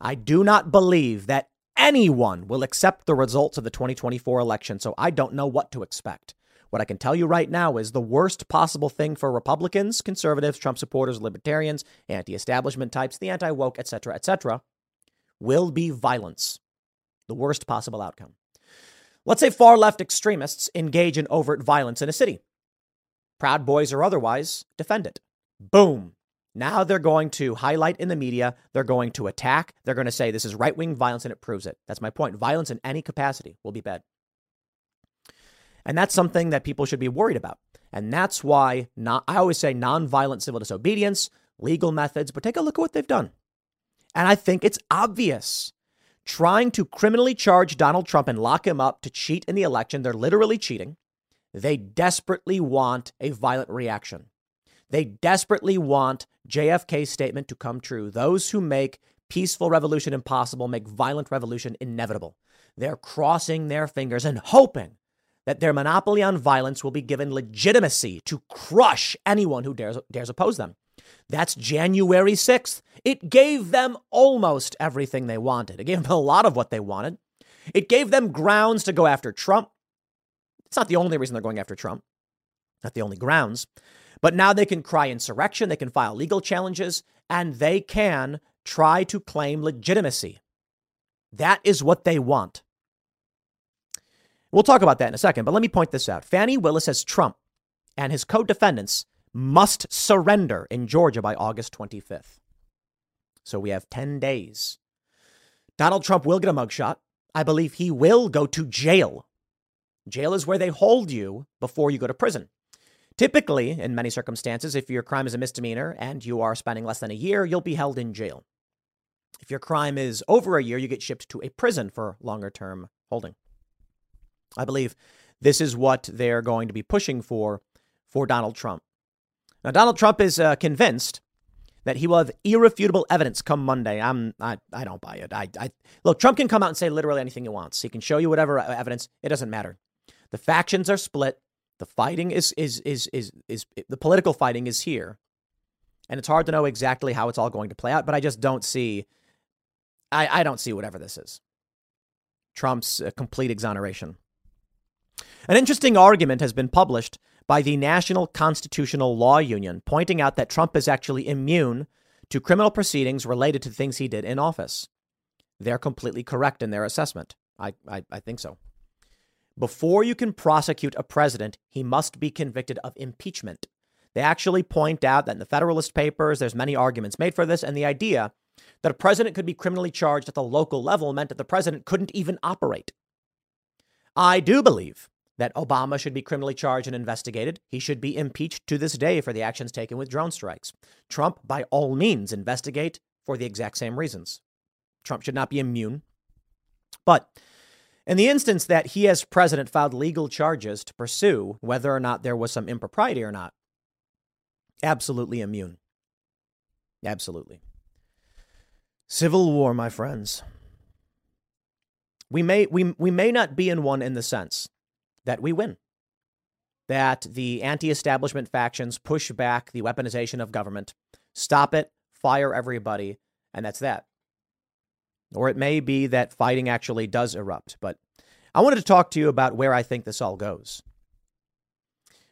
I do not believe that anyone will accept the results of the 2024 election, so I don't know what to expect. What I can tell you right now is the worst possible thing for Republicans, conservatives, Trump supporters, libertarians, anti-establishment types, the anti-woke, etc., etc., will be violence. The worst possible outcome. Let's say far left extremists engage in overt violence in a city. Proud Boys or otherwise defend it. Boom. Now they're going to highlight in the media, they're going to attack, they're going to say this is right wing violence and it proves it. That's my point. Violence in any capacity will be bad. And that's something that people should be worried about. And that's why not, I always say nonviolent civil disobedience, legal methods, but take a look at what they've done. And I think it's obvious. Trying to criminally charge Donald Trump and lock him up to cheat in the election, they're literally cheating. They desperately want a violent reaction. They desperately want JFK's statement to come true. Those who make peaceful revolution impossible make violent revolution inevitable. They're crossing their fingers and hoping that their monopoly on violence will be given legitimacy to crush anyone who dares, dares oppose them. That's January 6th. It gave them almost everything they wanted. It gave them a lot of what they wanted. It gave them grounds to go after Trump. It's not the only reason they're going after Trump, not the only grounds. But now they can cry insurrection, they can file legal challenges, and they can try to claim legitimacy. That is what they want. We'll talk about that in a second, but let me point this out. Fani Willis says Trump and his co defendants must surrender in Georgia by August 25th. So we have 10 days. Donald Trump will get a mugshot. I believe he will go to jail. Jail is where they hold you before you go to prison. Typically, in many circumstances, if your crime is a misdemeanor and you are spending less than a year, you'll be held in jail. If your crime is over a year, you get shipped to a prison for longer term holding. I believe this is what they're going to be pushing for for Donald Trump. Now, Donald Trump is uh, convinced that he will have irrefutable evidence come Monday. I'm, I, I don't buy it. I, I, look, Trump can come out and say literally anything he wants. He can show you whatever uh, evidence. It doesn't matter. The factions are split. The fighting is, is, is, is, is, is the political fighting is here. And it's hard to know exactly how it's all going to play out, but I just don't see, I, I don't see whatever this is. Trump's uh, complete exoneration. An interesting argument has been published by the National Constitutional Law Union, pointing out that Trump is actually immune to criminal proceedings related to things he did in office. They're completely correct in their assessment. I, I, I think so. Before you can prosecute a president, he must be convicted of impeachment. They actually point out that in the Federalist Papers, there's many arguments made for this, and the idea that a president could be criminally charged at the local level meant that the president couldn't even operate. I do believe that Obama should be criminally charged and investigated. He should be impeached to this day for the actions taken with drone strikes. Trump, by all means, investigate for the exact same reasons. Trump should not be immune. But in the instance that he, as president, filed legal charges to pursue whether or not there was some impropriety or not, absolutely immune. Absolutely. Civil war, my friends. We may, we, we may not be in one in the sense that we win. That the anti establishment factions push back the weaponization of government, stop it, fire everybody, and that's that. Or it may be that fighting actually does erupt. But I wanted to talk to you about where I think this all goes.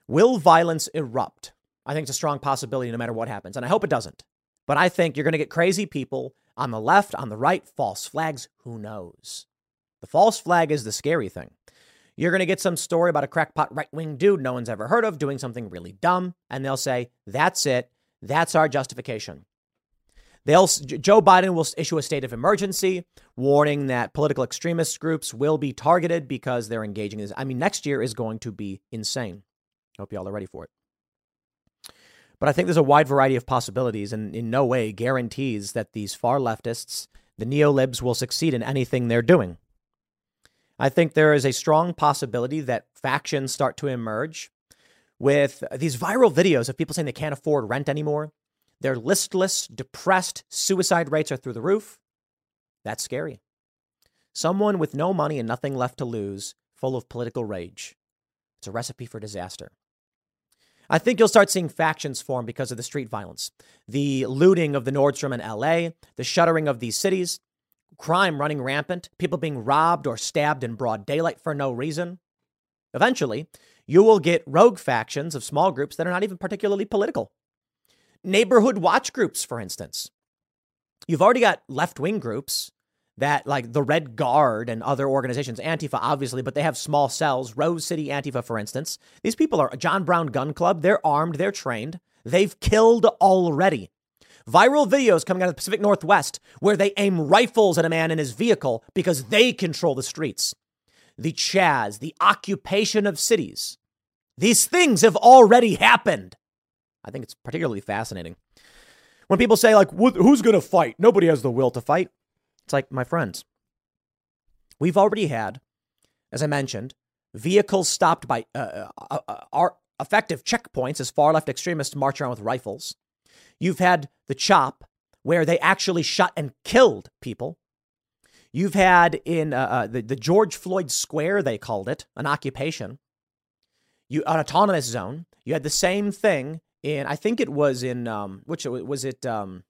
Will violence erupt? I think it's a strong possibility no matter what happens, and I hope it doesn't. But I think you're going to get crazy people on the left, on the right, false flags. Who knows? The false flag is the scary thing. You're going to get some story about a crackpot right wing dude no one's ever heard of doing something really dumb, and they'll say, That's it. That's our justification. They'll, Joe Biden will issue a state of emergency, warning that political extremist groups will be targeted because they're engaging in this. I mean, next year is going to be insane. Hope y'all are ready for it. But I think there's a wide variety of possibilities, and in no way guarantees that these far leftists, the neolibs, will succeed in anything they're doing. I think there is a strong possibility that factions start to emerge with these viral videos of people saying they can't afford rent anymore. They're listless, depressed, suicide rates are through the roof. That's scary. Someone with no money and nothing left to lose, full of political rage. It's a recipe for disaster. I think you'll start seeing factions form because of the street violence, the looting of the Nordstrom in LA, the shuttering of these cities, crime running rampant, people being robbed or stabbed in broad daylight for no reason. Eventually, you will get rogue factions of small groups that are not even particularly political. Neighborhood watch groups, for instance. You've already got left wing groups that, like the Red Guard and other organizations, Antifa, obviously, but they have small cells. Rose City Antifa, for instance. These people are John Brown Gun Club. They're armed, they're trained, they've killed already. Viral videos coming out of the Pacific Northwest where they aim rifles at a man in his vehicle because they control the streets. The Chaz, the occupation of cities. These things have already happened. I think it's particularly fascinating. When people say, like, who's going to fight? Nobody has the will to fight. It's like, my friends, we've already had, as I mentioned, vehicles stopped by uh, uh, uh, uh effective checkpoints as far left extremists march around with rifles. You've had the chop where they actually shot and killed people. You've had in uh, the, the George Floyd Square, they called it, an occupation. you an autonomous zone. You had the same thing in I think it was in um, which was it um,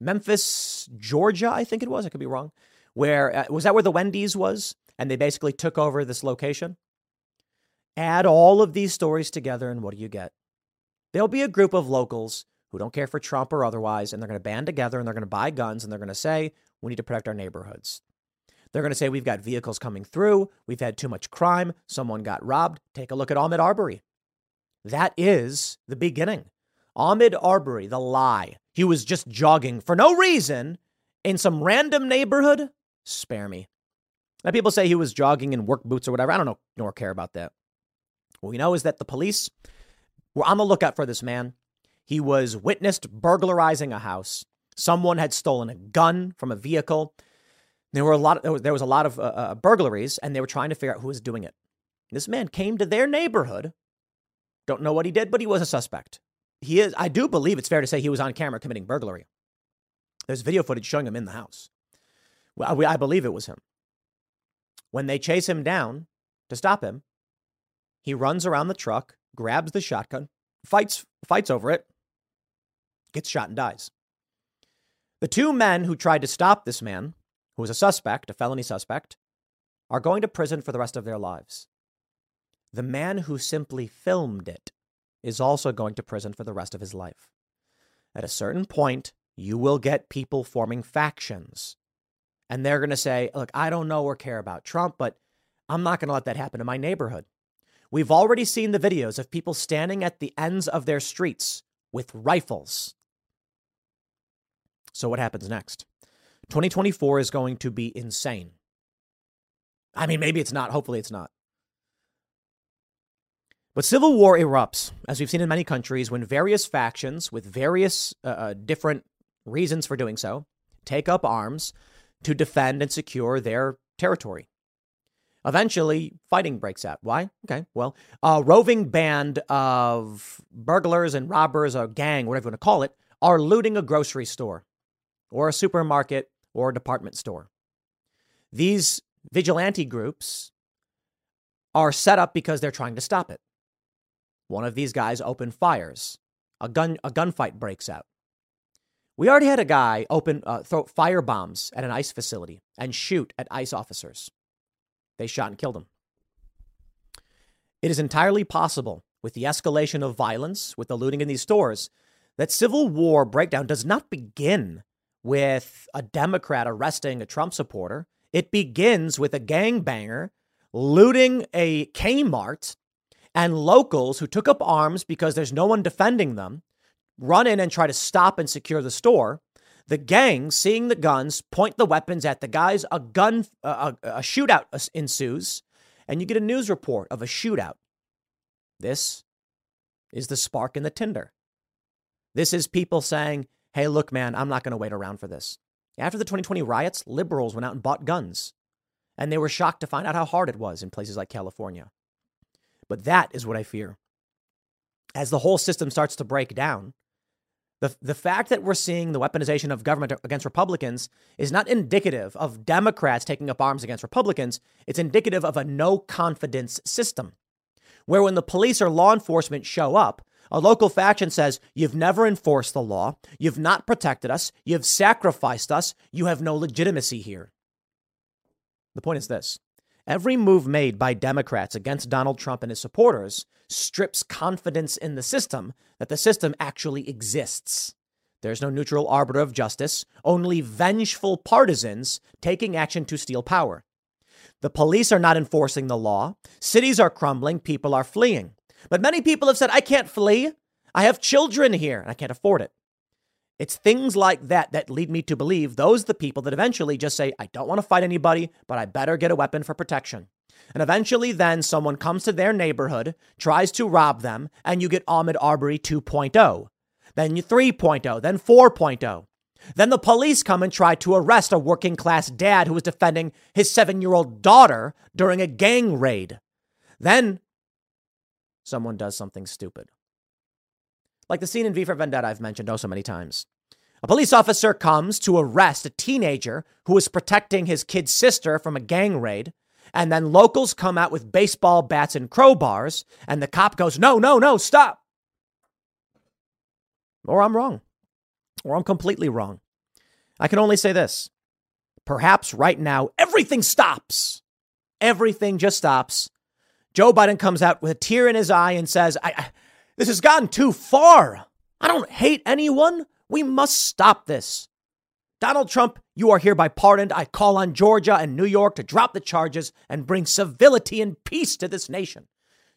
Memphis, Georgia. I think it was. I could be wrong. Where uh, was that? Where the Wendy's was, and they basically took over this location. Add all of these stories together, and what do you get? There'll be a group of locals who don't care for Trump or otherwise, and they're going to band together and they're going to buy guns and they're going to say, we need to protect our neighborhoods. They're going to say, we've got vehicles coming through, we've had too much crime, someone got robbed. Take a look at Ahmaud Arbery. That is the beginning. Ahmaud Arbery, the lie. He was just jogging for no reason in some random neighborhood. Spare me. Now, people say he was jogging in work boots or whatever. I don't know nor care about that. What we know is that the police were on the lookout for this man. He was witnessed burglarizing a house. Someone had stolen a gun from a vehicle. There were a lot. Of, there was a lot of uh, uh, burglaries, and they were trying to figure out who was doing it. This man came to their neighborhood. Don't know what he did, but he was a suspect. He is. I do believe it's fair to say he was on camera committing burglary. There's video footage showing him in the house. Well, I believe it was him. When they chase him down to stop him, he runs around the truck, grabs the shotgun, fights fights over it, gets shot and dies. The two men who tried to stop this man, who was a suspect, a felony suspect, are going to prison for the rest of their lives. The man who simply filmed it is also going to prison for the rest of his life. At a certain point, you will get people forming factions. And they're going to say, Look, I don't know or care about Trump, but I'm not going to let that happen in my neighborhood. We've already seen the videos of people standing at the ends of their streets with rifles. So, what happens next? 2024 is going to be insane. I mean, maybe it's not. Hopefully, it's not. But civil war erupts, as we've seen in many countries, when various factions with various uh, uh different reasons for doing so take up arms to defend and secure their territory. Eventually, fighting breaks out. Why? Okay, well, a roving band of burglars and robbers, or gang, whatever you want to call it, are looting a grocery store or a supermarket or a department store. These vigilante groups are set up because they're trying to stop it. One of these guys open fires. A gun a gunfight breaks out. We already had a guy open uh, throw fire bombs at an ICE facility and shoot at ICE officers. They shot and killed him. It is entirely possible, with the escalation of violence, with the looting in these stores, that civil war breakdown does not begin with a Democrat arresting a Trump supporter. It begins with a gangbanger looting a Kmart and locals who took up arms because there's no one defending them run in and try to stop and secure the store. The gang, seeing the guns, point the weapons at the guys. A gun, a, a shootout ensues, and you get a news report of a shootout. This is the spark in the tinder. This is people saying, hey, look, man, I'm not going to wait around for this. After the 2020 riots, liberals went out and bought guns, and they were shocked to find out how hard it was in places like California. But that is what I fear. As the whole system starts to break down, the, the fact that we're seeing the weaponization of government against Republicans is not indicative of Democrats taking up arms against Republicans. It's indicative of a no confidence system where when the police or law enforcement show up, a local faction says, You've never enforced the law. You've not protected us. You've sacrificed us. You have no legitimacy here. The point is this Every move made by Democrats against Donald Trump and his supporters strips confidence in the system that the system actually exists. There's no neutral arbiter of justice, only vengeful partisans taking action to steal power. The police are not enforcing the law. Cities are crumbling. People are fleeing. But many people have said, I can't flee. I have children here and I can't afford it. It's things like that that lead me to believe those are the people that eventually just say, I don't want to fight anybody, but I better get a weapon for protection. And eventually, then someone comes to their neighborhood, tries to rob them, and you get Ahmaud Arbery 2.0, then 3.0, then 4.0. Then the police come and try to arrest a working class dad who was defending his seven year old daughter during a gang raid. Then someone does something stupid. Like the scene in V for Vendetta I've mentioned oh so many times. A police officer comes to arrest a teenager who is protecting his kid's sister from a gang raid, And then locals come out with baseball bats and crowbars, and the cop goes, No, no, no, stop. Or I'm wrong. Or I'm completely wrong. I can only say this. Perhaps right now, everything stops. Everything just stops. Joe Biden comes out with a tear in his eye and says, I, I, This has gotten too far. I don't hate anyone. We must stop this. Donald Trump, you are hereby pardoned. I call on Georgia and New York to drop the charges and bring civility and peace to this nation.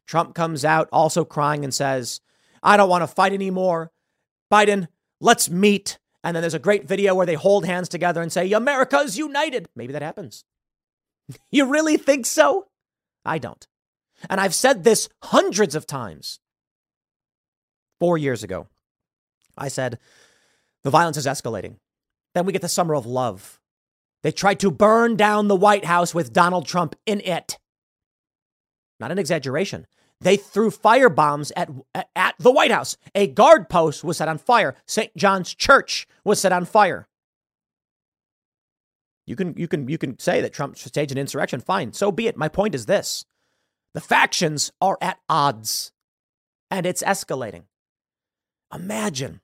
Trump comes out also crying and says, I don't want to fight anymore. Biden, let's meet. And then there's a great video where they hold hands together and say, America is united. Maybe that happens. you really think so? I don't. And I've said this hundreds of times. Four years ago, I said, the violence is escalating. Then we get the summer of love. They tried to burn down the White House with Donald Trump in it. Not an exaggeration. They threw fire bombs at, at the White House. A guard post was set on fire. St. John's Church was set on fire. You can, you can, you can say that Trump staged an insurrection. Fine. So be it. My point is this the factions are at odds and it's escalating. Imagine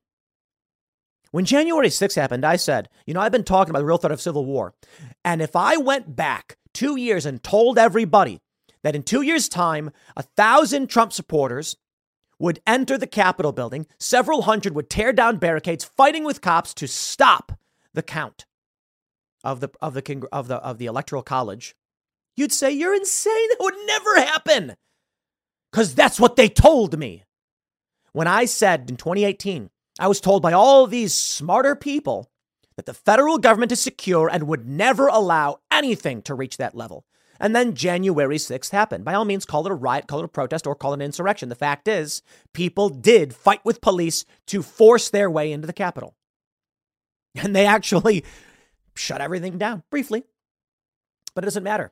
when January 6th happened, I said, you know, I've been talking about the real threat of civil war. And if I went back two years and told everybody that in two years' time, a thousand Trump supporters would enter the Capitol building, several hundred would tear down barricades, fighting with cops to stop the count of the of the of the of the electoral college, you'd say you're insane. That would never happen. Cuz that's what they told me. When I said in 2018 I was told by all these smarter people that the federal government is secure and would never allow anything to reach that level. And then January 6th happened. By all means, call it a riot, call it a protest, or call it an insurrection. The fact is, people did fight with police to force their way into the Capitol. And they actually shut everything down briefly. But it doesn't matter.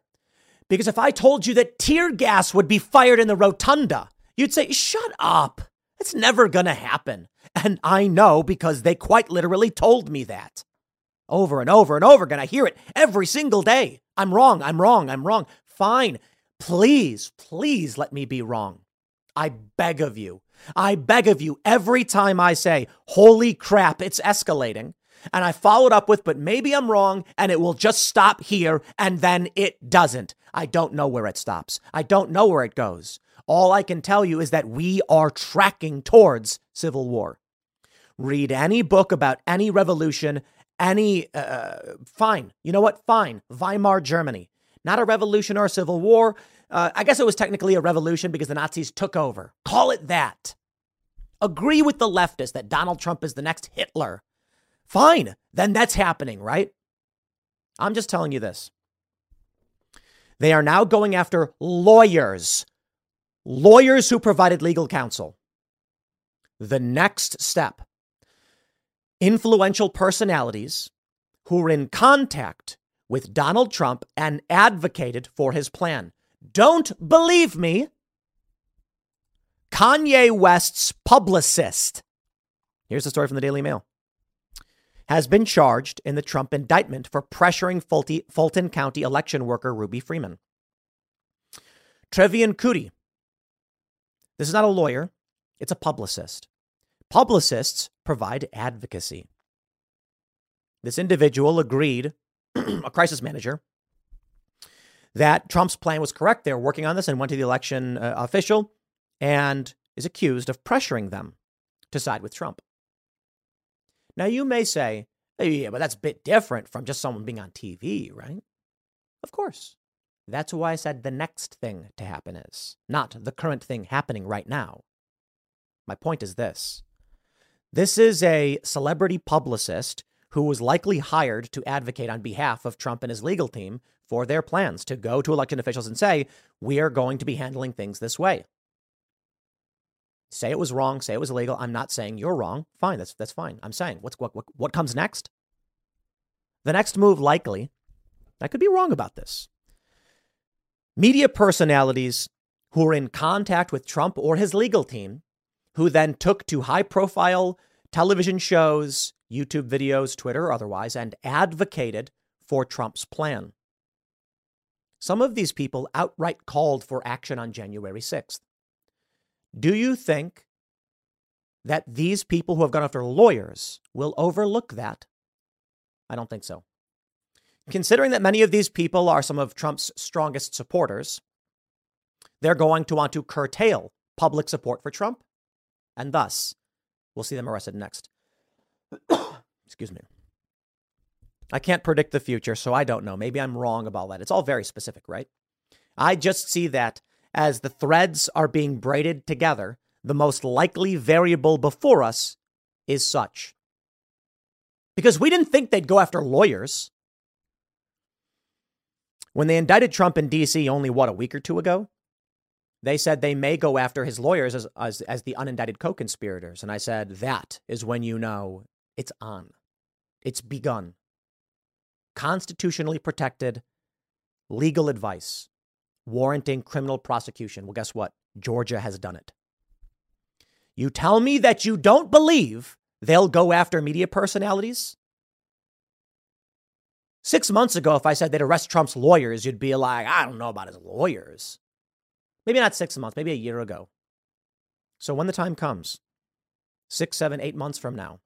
Because if I told you that tear gas would be fired in the rotunda, you'd say, shut up. It's never going to happen. And I know because they quite literally told me that. Over and over and over again. I hear it every single day. I'm wrong. I'm wrong. I'm wrong. Fine. Please, please let me be wrong. I beg of you. I beg of you every time I say, holy crap, it's escalating. And I followed up with, but maybe I'm wrong and it will just stop here. And then it doesn't. I don't know where it stops. I don't know where it goes. All I can tell you is that we are tracking towards civil war. Read any book about any revolution, any, uh, fine. You know what? Fine. Weimar Germany. Not a revolution or a civil war. Uh, I guess it was technically a revolution because the Nazis took over. Call it that. Agree with the leftists that Donald Trump is the next Hitler. Fine. Then that's happening, right? I'm just telling you this. They are now going after lawyers lawyers who provided legal counsel. The next step influential personalities who were in contact with Donald Trump and advocated for his plan. Don't believe me? Kanye West's publicist, here's a story from the Daily Mail, has been charged in the Trump indictment for pressuring Fulton County election worker Ruby Freeman. Trevian Kutti this is not a lawyer, it's a publicist. Publicists provide advocacy. This individual agreed, a crisis manager, that Trump's plan was correct. They were working on this and went to the election uh, official and is accused of pressuring them to side with Trump. Now, you may say, yeah, but that's a bit different from just someone being on TV, right? Of course. That's why I said the next thing to happen is, not the current thing happening right now. My point is this this is a celebrity publicist who was likely hired to advocate on behalf of Trump and his legal team for their plans to go to election officials and say, we are going to be handling things this way. Say it was wrong, say it was illegal. I'm not saying you're wrong. Fine, that's, that's fine. I'm saying what's, what, what, what comes next? The next move, likely, I could be wrong about this, media personalities who were in contact with Trump or his legal team, who then took to high profile television shows, YouTube videos, Twitter, otherwise, and advocated for Trump's plan. some of these people outright called for action on January 6th. Do you think that these people who have gone after lawyers will overlook that? I don't think so. Considering that many of these people are some of Trump's strongest supporters, they're going to want to curtail public support for Trump, and thus we'll see them arrested next. Excuse me. I can't predict the future, so I don't know. Maybe I'm wrong about that. It's all very specific, right? I just see that as the threads are being braided together, the most likely variable before us is such. Because we didn't think they'd go after lawyers. When they indicted Trump in D.C. only, what, a week or two ago? They said they may go after his lawyers as, as, as the unindicted co conspirators. And I said, that is when you know it's on. It's begun. Constitutionally protected legal advice warranting criminal prosecution. Well, guess what? Georgia has done it. You tell me that you don't believe they'll go after media personalities? Six months ago, if I said they'd arrest Trump's lawyers, you'd be like, I don't know about his lawyers. Maybe not six months, maybe a year ago. So when the time comes, six, seven, eight months from now,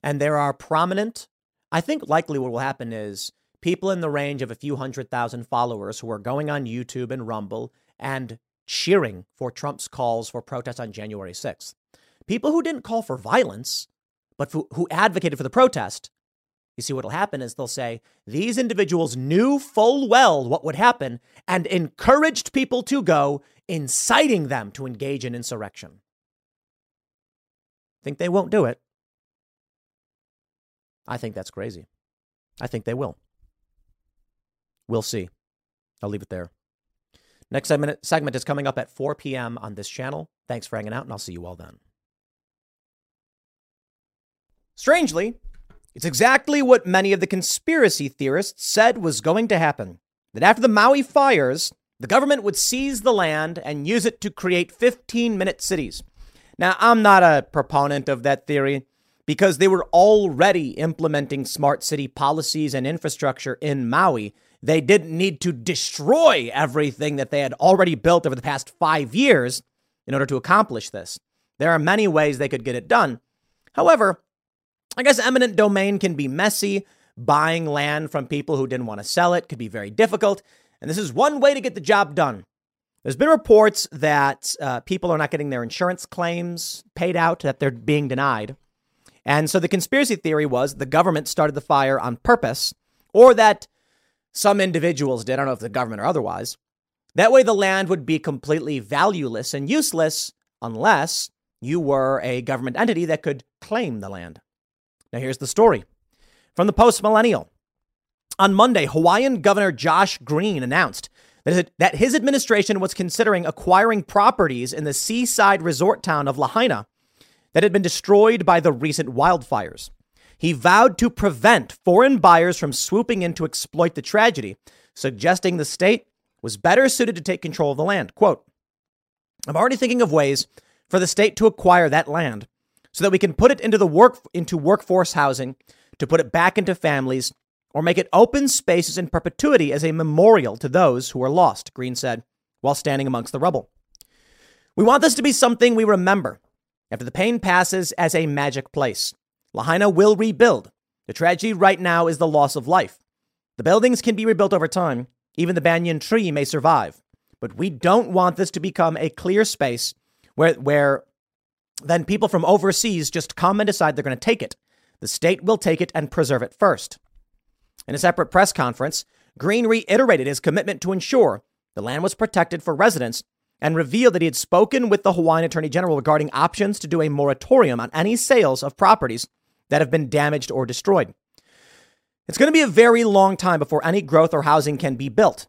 and there are prominent, I think likely what will happen is people in the range of a few hundred thousand followers who are going on YouTube and Rumble and cheering for Trump's calls for protests on January 6th. People who didn't call for violence, but who advocated for the protest. You see, what will happen is they'll say these individuals knew full well what would happen and encouraged people to go, inciting them to engage in insurrection. Think they won't do it? I think that's crazy. I think they will. We'll see. I'll leave it there. Next segment, segment is coming up at 4 p.m. on this channel. Thanks for hanging out, and I'll see you all then. Strangely, it's exactly what many of the conspiracy theorists said was going to happen that after the Maui fires, the government would seize the land and use it to create 15 minute cities. Now, I'm not a proponent of that theory because they were already implementing smart city policies and infrastructure in Maui they didn't need to destroy everything that they had already built over the past five years in order to accomplish this. There are many ways they could get it done. However, I guess eminent domain can be messy. Buying land from people who didn't want to sell it could be very difficult. And this is one way to get the job done. There's been reports that uh, people are not getting their insurance claims paid out, that they're being denied. And so the conspiracy theory was the government started the fire on purpose, or that some individuals did. I don't know if the government or otherwise. That way, the land would be completely valueless and useless unless you were a government entity that could claim the land. Now, here's the story from the post millennial. On Monday, Hawaiian Governor Josh Green announced that his administration was considering acquiring properties in the seaside resort town of Lahaina that had been destroyed by the recent wildfires. He vowed to prevent foreign buyers from swooping in to exploit the tragedy, suggesting the state was better suited to take control of the land. Quote, I'm already thinking of ways for the state to acquire that land so that we can put it into the work into workforce housing, to put it back into families, or make it open spaces in perpetuity as a memorial to those who are lost, Green said, while standing amongst the rubble. We want this to be something we remember after the pain passes as a magic place. Lahaina will rebuild. The tragedy right now is the loss of life. The buildings can be rebuilt over time. Even the banyan tree may survive. But we don't want this to become a clear space where, where then people from overseas just come and decide they're going to take it. The state will take it and preserve it first. In a separate press conference, Green reiterated his commitment to ensure the land was protected for residents and revealed that he had spoken with the Hawaiian Attorney General regarding options to do a moratorium on any sales of properties that have been damaged or destroyed. It's going to be a very long time before any growth or housing can be built.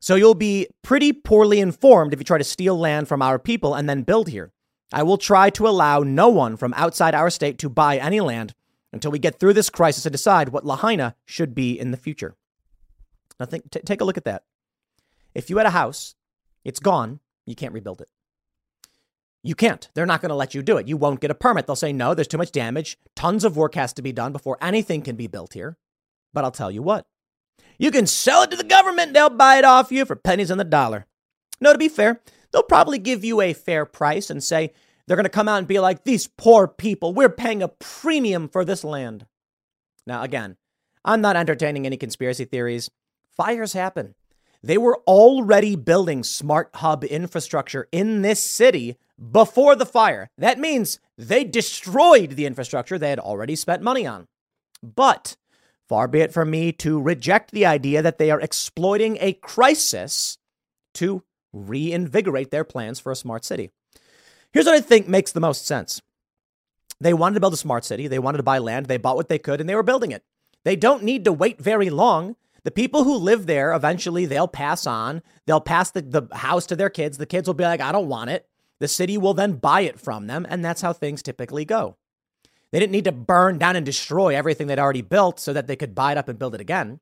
So you'll be pretty poorly informed if you try to steal land from our people and then build here. I will try to allow no one from outside our state to buy any land until we get through this crisis and decide what Lahaina should be in the future. Now, think, t- take a look at that. If you had a house, it's gone, you can't rebuild it. You can't. They're not going to let you do it. You won't get a permit. They'll say, no, there's too much damage. Tons of work has to be done before anything can be built here. But I'll tell you what, You can sell it to the government, they'll buy it off you for pennies on the dollar. No, to be fair, they'll probably give you a fair price and say they're going to come out and be like, these poor people, we're paying a premium for this land. Now, again, I'm not entertaining any conspiracy theories. Fires happen. They were already building smart hub infrastructure in this city before the fire. That means they destroyed the infrastructure they had already spent money on. But far be it from me to reject the idea that they are exploiting a crisis to reinvigorate their plans for a smart city. Here's what I think makes the most sense. They wanted to build a smart city, they wanted to buy land, they bought what they could, and they were building it. They don't need to wait very long. The people who live there, eventually they'll pass on. They'll pass the, the house to their kids. The kids will be like, I don't want it. The city will then buy it from them. And that's how things typically go. They didn't need to burn down and destroy everything they'd already built so that they could buy it up and build it again.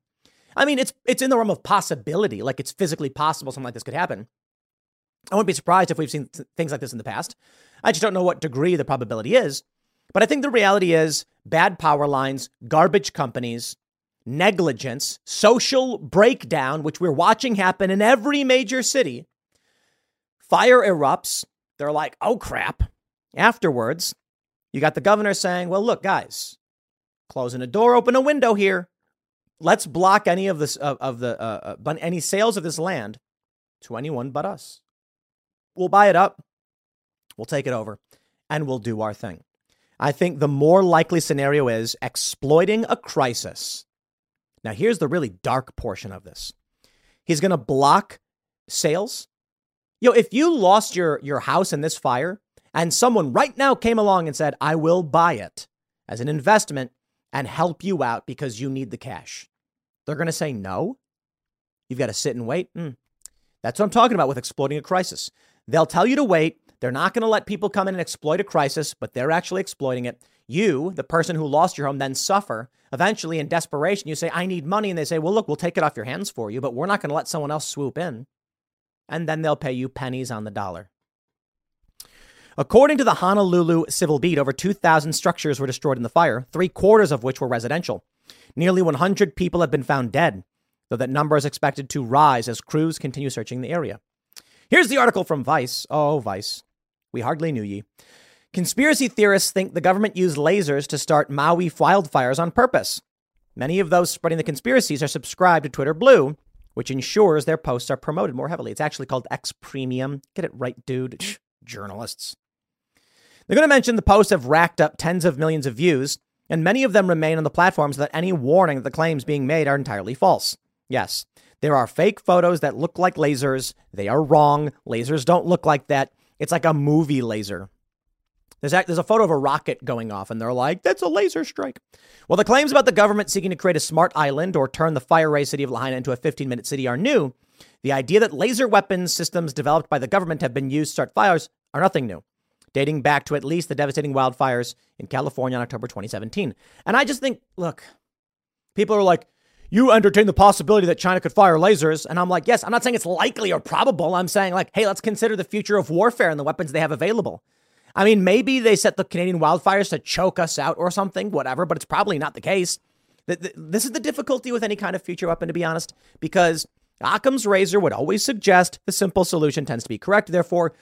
I mean, it's it's in the realm of possibility, like it's physically possible something like this could happen. I wouldn't be surprised if we've seen th- things like this in the past. I just don't know what degree the probability is. But I think the reality is bad power lines, garbage companies, negligence, social breakdown, which we're watching happen in every major city. Fire erupts. They're like, oh crap. Afterwards, you got the governor saying, well, look, guys, closing a door, open a window here. Let's block any of this of, of the uh, uh, any sales of this land to anyone but us. We'll buy it up, we'll take it over, and we'll do our thing. I think the more likely scenario is exploiting a crisis. Now, here's the really dark portion of this. He's going to block sales. Yo, if you lost your, your house in this fire and someone right now came along and said, I will buy it as an investment and help you out because you need the cash, they're going to say no. You've got to sit and wait. Mm. That's what I'm talking about with exploiting a crisis. They'll tell you to wait. They're not going to let people come in and exploit a crisis, but they're actually exploiting it. You, the person who lost your home, then suffer. Eventually, in desperation, you say, I need money. And they say, Well, look, we'll take it off your hands for you, but we're not going to let someone else swoop in. And then they'll pay you pennies on the dollar. According to the Honolulu Civil Beat, over 2,000 structures were destroyed in the fire, three quarters of which were residential. Nearly 100 people have been found dead, though that number is expected to rise as crews continue searching the area. Here's the article from Vice. Oh, Vice. We hardly knew ye. Conspiracy theorists think the government used lasers to start Maui wildfires on purpose. Many of those spreading the conspiracies are subscribed to Twitter Blue, which ensures their posts are promoted more heavily. It's actually called X Premium. Get it right, dude. Journalists. They're going to mention the posts have racked up tens of millions of views, and many of them remain on the platforms that any warning that the claims being made are entirely false. Yes, there are fake photos that look like lasers. They are wrong. Lasers don't look like that. It's like a movie laser. There's a, there's a photo of a rocket going off, and they're like, that's a laser strike. Well, the claims about the government seeking to create a smart island or turn the fire raised city of Lahaina into a 15 minute city are new. The idea that laser weapons systems developed by the government have been used to start fires are nothing new, dating back to at least the devastating wildfires in California in October 2017. And I just think, look, people are like, you entertain the possibility that China could fire lasers. And I'm like, yes, I'm not saying it's likely or probable. I'm saying, like, hey, let's consider the future of warfare and the weapons they have available. I mean, maybe they set the Canadian wildfires to choke us out or something, whatever, but it's probably not the case. This is the difficulty with any kind of future weapon, to be honest, because Occam's razor would always suggest the simple solution tends to be correct. Therefore,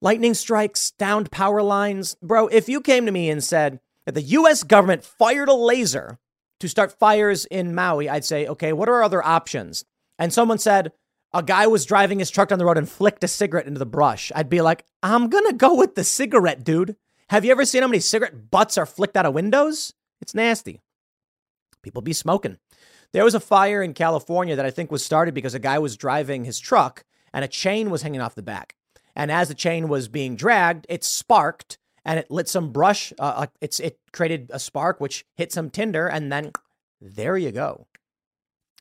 lightning strikes, downed power lines. Bro, if you came to me and said that the US government fired a laser to start fires in Maui, I'd say, okay, what are our other options? And someone said, a guy was driving his truck down the road and flicked a cigarette into the brush. I'd be like, I'm to go with the cigarette, dude. Have you ever seen how many cigarette butts are flicked out of windows? It's nasty. People be smoking. There was a fire in California that I think was started because a guy was driving his truck and a chain was hanging off the back. And as the chain was being dragged, it sparked and it lit some brush. Uh, it's it created a spark which hit some tinder, and then there you go.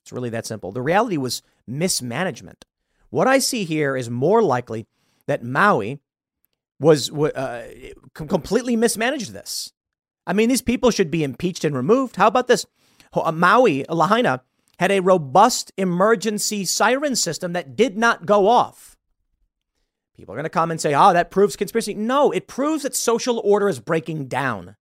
It's really that simple. The reality was mismanagement. What I see here is more likely that Maui was uh, completely mismanaged this. I mean, these people should be impeached and removed. How about this? Uh, Maui, Lahaina, had a robust emergency siren system that did not go off. People are going to come and say, oh, that proves conspiracy. No, it proves that social order is breaking down.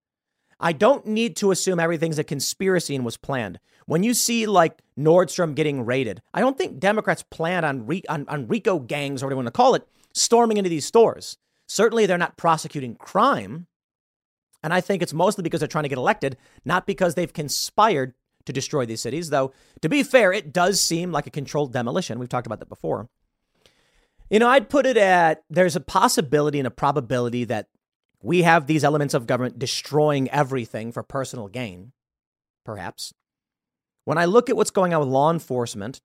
I don't need to assume everything's a conspiracy and was planned. When you see like Nordstrom getting raided, I don't think Democrats plan on, re- on, on RICO gangs or whatever you want to call it storming into these stores. Certainly, they're not prosecuting crime. And I think it's mostly because they're trying to get elected, not because they've conspired to destroy these cities. Though, to be fair, it does seem like a controlled demolition. We've talked about that before. You know, I'd put it at there's a possibility and a probability that we have these elements of government destroying everything for personal gain, perhaps. When I look at what's going on with law enforcement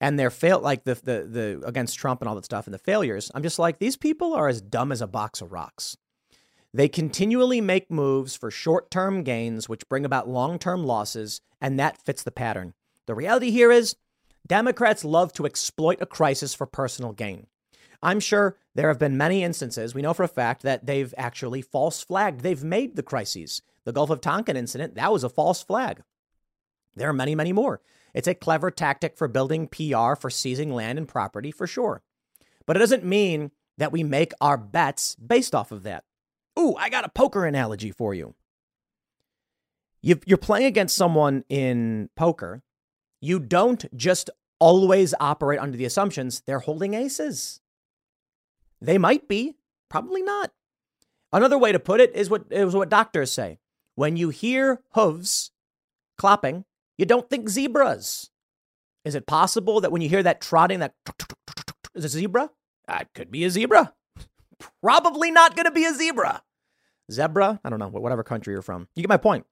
and their fail like the, the the against Trump and all that stuff and the failures, I'm just like, these people are as dumb as a box of rocks. They continually make moves for short term gains, which bring about long term losses, and that fits the pattern. The reality here is Democrats love to exploit a crisis for personal gain. I'm sure there have been many instances, we know for a fact, that they've actually false flagged. They've made the crises. The Gulf of Tonkin incident, that was a false flag. There are many, many more. It's a clever tactic for building PR, for seizing land and property, for sure. But it doesn't mean that we make our bets based off of that. Ooh, I got a poker analogy for you. You're playing against someone in poker. You don't just always operate under the assumptions they're holding aces. They might be, probably not. Another way to put it is what is what doctors say. When you hear hooves clopping, you don't think zebras. Is it possible that when you hear that trotting, that is a zebra? Uh, it could be a zebra. Probably not going to be a zebra. Zebra? I don't know, whatever country you're from. You get my point.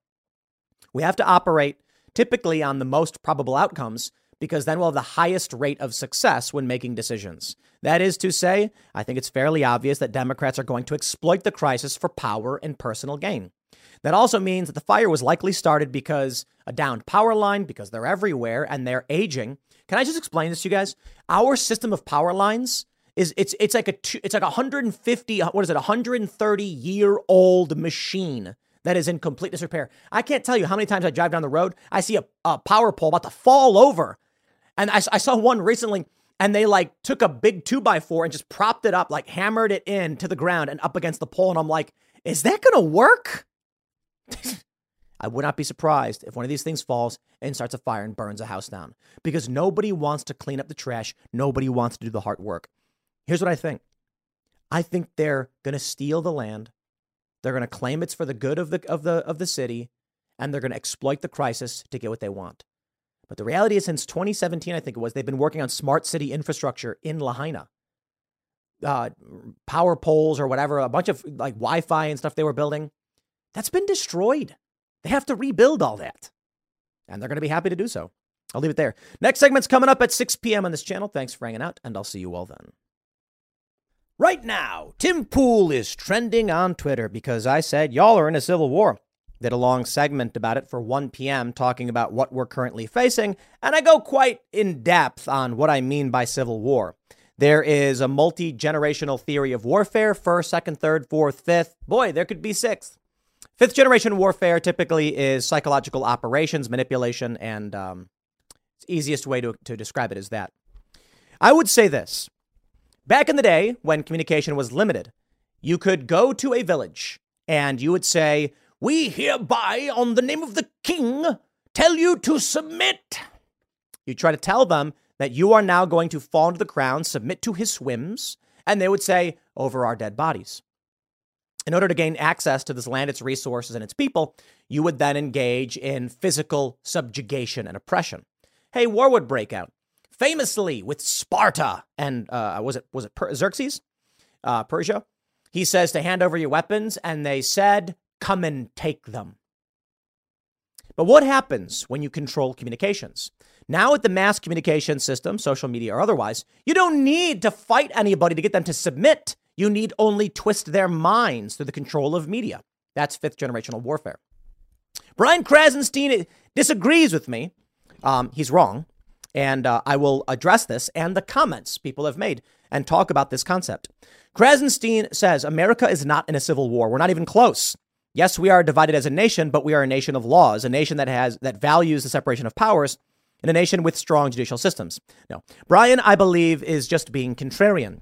We have to operate typically on the most probable outcomes because then we'll have the highest rate of success when making decisions. That is to say, I think it's fairly obvious that Democrats are going to exploit the crisis for power and personal gain. That also means that the fire was likely started because a downed power line, because they're everywhere and they're aging. Can I just explain this to you guys? Our system of power lines is it's it's like a it's like a 150 what is it 130 year old machine that is in complete disrepair. I can't tell you how many times I drive down the road, I see a, a power pole about to fall over and I, I saw one recently and they like took a big two by four and just propped it up, like hammered it in to the ground and up against the pole. And I'm like, is that going to work? I would not be surprised if one of these things falls and starts a fire and burns a house down because nobody wants to clean up the trash. Nobody wants to do the hard work. Here's what I think I think they're going to steal the land. They're going to claim it's for the good of the, of the, of the city, and they're going to exploit the crisis to get what they want. But the reality is, since 2017, I think it was, they've been working on smart city infrastructure in Lahaina. Uh, power poles or whatever, a bunch of like Wi Fi and stuff they were building. That's been destroyed. They have to rebuild all that. And they're going to be happy to do so. I'll leave it there. Next segment's coming up at 6 p.m. on this channel. Thanks for hanging out, and I'll see you all then. Right now, Tim Pool is trending on Twitter because I said y'all are in a civil war did a long segment about it for 1 p.m., talking about what we're currently facing, and I go quite in depth on what I mean by civil war. There is a multi generational theory of warfare first, second, third, fourth, fifth. Boy, there could be sixth. Fifth generation warfare typically is psychological operations, manipulation, and um, easiest way to, to describe it is that. I would say this back in the day when communication was limited, you could go to a village and you would say, we hereby, on the name of the king, tell you to submit. You try to tell them that you are now going to fall into the crown, submit to his whims, and they would say, over our dead bodies. In order to gain access to this land, its resources, and its people, you would then engage in physical subjugation and oppression. Hey, war would break out. Famously with Sparta and uh, was it was it Xerxes, uh, Persia? He says to hand over your weapons, and they said, come and take them. But what happens when you control communications? Now, with the mass communication system, social media or otherwise, you don't need to fight anybody to get them to submit. You need only twist their minds through the control of media. That's fifth generational warfare. Brian Krasenstein disagrees with me. Um, he's wrong. And uh, I will address this and the comments people have made and talk about this concept. Krasenstein says America is not in a civil war. We're not even close. Yes, we are divided as a nation, but we are a nation of laws, a nation that has that values the separation of powers, and a nation with strong judicial systems. No, Brian, I believe, is just being contrarian.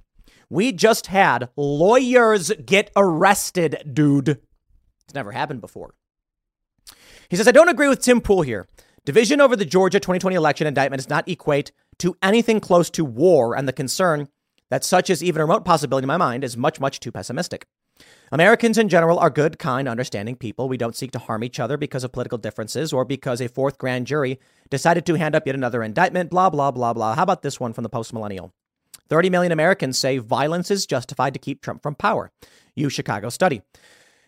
We just had lawyers get arrested, dude. It's never happened before. He says, I don't agree with Tim Pool here. Division over the Georgia 2020 election indictment does not equate to anything close to war, and the concern that such is even a remote possibility in my mind is much, much too pessimistic. Americans in general are good, kind, understanding people. We don't seek to harm each other because of political differences or because a fourth grand jury decided to hand up yet another indictment, blah, blah, blah, blah. How about this one from the post millennial? 30 million Americans say violence is justified to keep Trump from power. U Chicago study.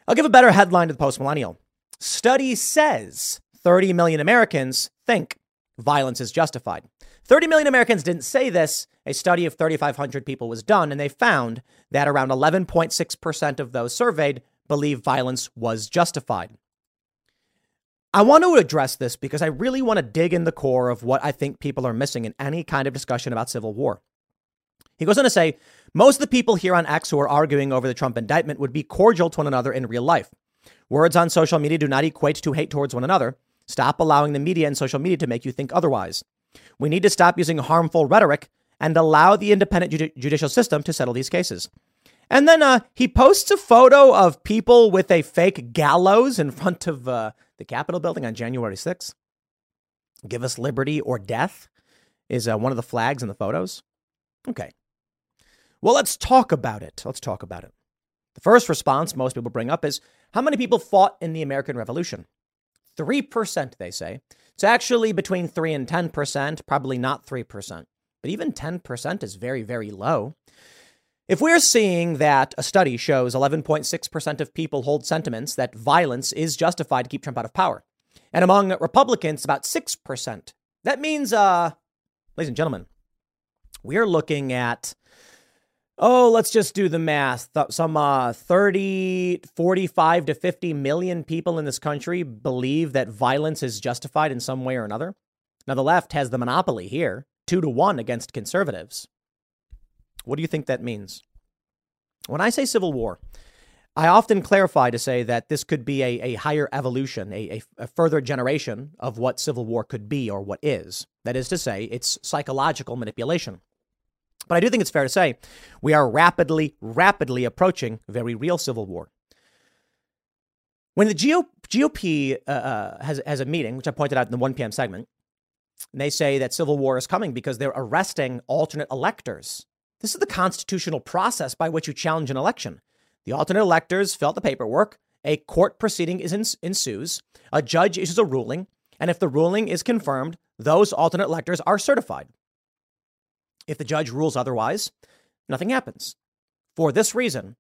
I'll give a better headline to the post millennial. Study says 30 million Americans think violence is justified. 30 million Americans didn't say this. A study of 3,500 people was done, and they found that around 11.6% of those surveyed believe violence was justified. I want to address this because I really want to dig in the core of what I think people are missing in any kind of discussion about civil war. He goes on to say most of the people here on X who are arguing over the Trump indictment would be cordial to one another in real life. Words on social media do not equate to hate towards one another. Stop allowing the media and social media to make you think otherwise. We need to stop using harmful rhetoric and allow the independent judi- judicial system to settle these cases. And then uh, he posts a photo of people with a fake gallows in front of uh, the Capitol building on January 6th. Give us liberty or death is uh, one of the flags in the photos. Okay. Well, let's talk about it. Let's talk about it. The first response most people bring up is how many people fought in the American Revolution? 3%, they say. It's actually between 3 and 10%, probably not 3%. But even 10% is very, very low. If we're seeing that a study shows 11.6% of people hold sentiments that violence is justified to keep Trump out of power, and among Republicans, about 6%, that means, uh, ladies and gentlemen, we're looking at oh, let's just do the math. Some uh, 30, 45 to 50 million people in this country believe that violence is justified in some way or another. Now, the left has the monopoly here, two to one against conservatives. What do you think that means? When I say civil war, I often clarify to say that this could be a, a higher evolution, a, a, a further generation of what civil war could be or what is. That is to say, it's psychological manipulation. But I do think it's fair to say we are rapidly, rapidly approaching very real civil war. When the GOP uh, uh, has, has a meeting, which I pointed out in the 1 p.m. segment, they say that civil war is coming because they're arresting alternate electors. This is the constitutional process by which you challenge an election. The alternate electors fill out the paperwork, a court proceeding is ensues, a judge issues a ruling, and if the ruling is confirmed, those alternate electors are certified. If the judge rules otherwise, nothing happens. For this reason,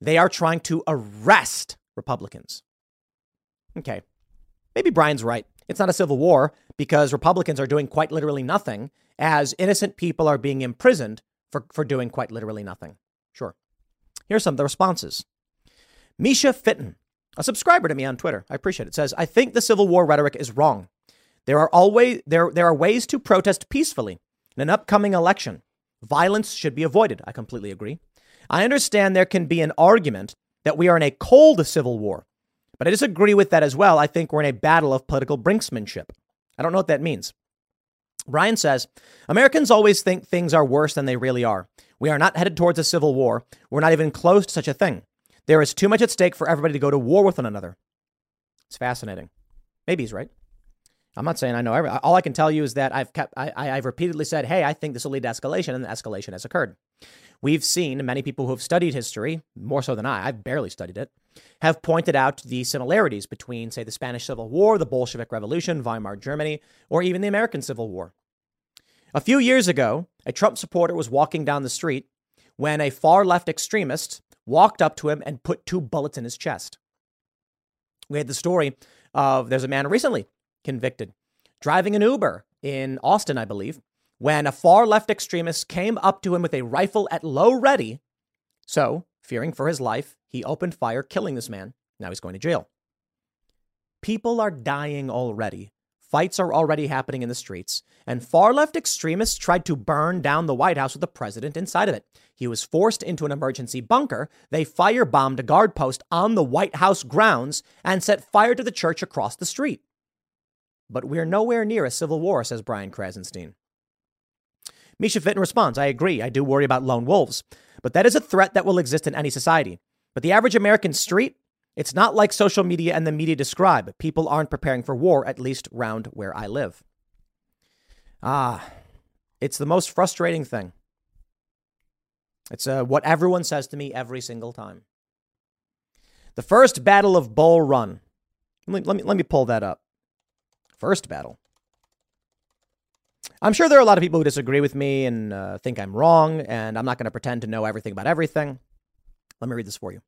they are trying to arrest Republicans. Okay, maybe Brian's right. It's not a civil war because Republicans are doing quite literally nothing as innocent people are being imprisoned for, for doing quite literally nothing. Sure. Here's some of the responses. Misha Fitton, a subscriber to me on Twitter, I appreciate it, says, I think the Civil War rhetoric is wrong. There are always there, there are ways to protest peacefully in an upcoming election, violence should be avoided. I completely agree. I understand there can be an argument that we are in a cold civil war, but I disagree with that as well. I think we're in a battle of political brinksmanship. I don't know what that means. Brian says Americans always think things are worse than they really are. We are not headed towards a civil war. We're not even close to such a thing. There is too much at stake for everybody to go to war with one another. It's fascinating. Maybe he's right. I'm not saying I know every. All I can tell you is that I've kept. I, have repeatedly said, "Hey, I think this will lead to escalation," and the escalation has occurred. We've seen many people who have studied history, more so than I. I've barely studied it, have pointed out the similarities between, say, the Spanish Civil War, the Bolshevik Revolution, Weimar Germany, or even the American Civil War. A few years ago, a Trump supporter was walking down the street when a far left extremist walked up to him and put two bullets in his chest. We had the story of there's a man recently convicted, driving an Uber in Austin, I believe, when a far left extremist came up to him with a rifle at low ready. So, fearing for his life, he opened fire, killing this man. Now he's going to jail. People are dying already. Fights are already happening in the streets, and far left extremists tried to burn down the White House with the president inside of it. He was forced into an emergency bunker. They firebombed a guard post on the White House grounds and set fire to the church across the street. But we're nowhere near a civil war, says Brian Krasenstein. Misha Fitton responds, I agree. I do worry about lone wolves, but that is a threat that will exist in any society. But the average American street It's not like social media and the media describe. People aren't preparing for war, at least round where I live. Ah, it's the most frustrating thing. It's uh, what everyone says to me every single time. The first battle of Bull Run. Let me, let me, let me pull that up. First battle. I'm sure there are a lot of people who disagree with me and uh, think I'm wrong, and I'm not going to pretend to know everything about everything. Let me read this for you.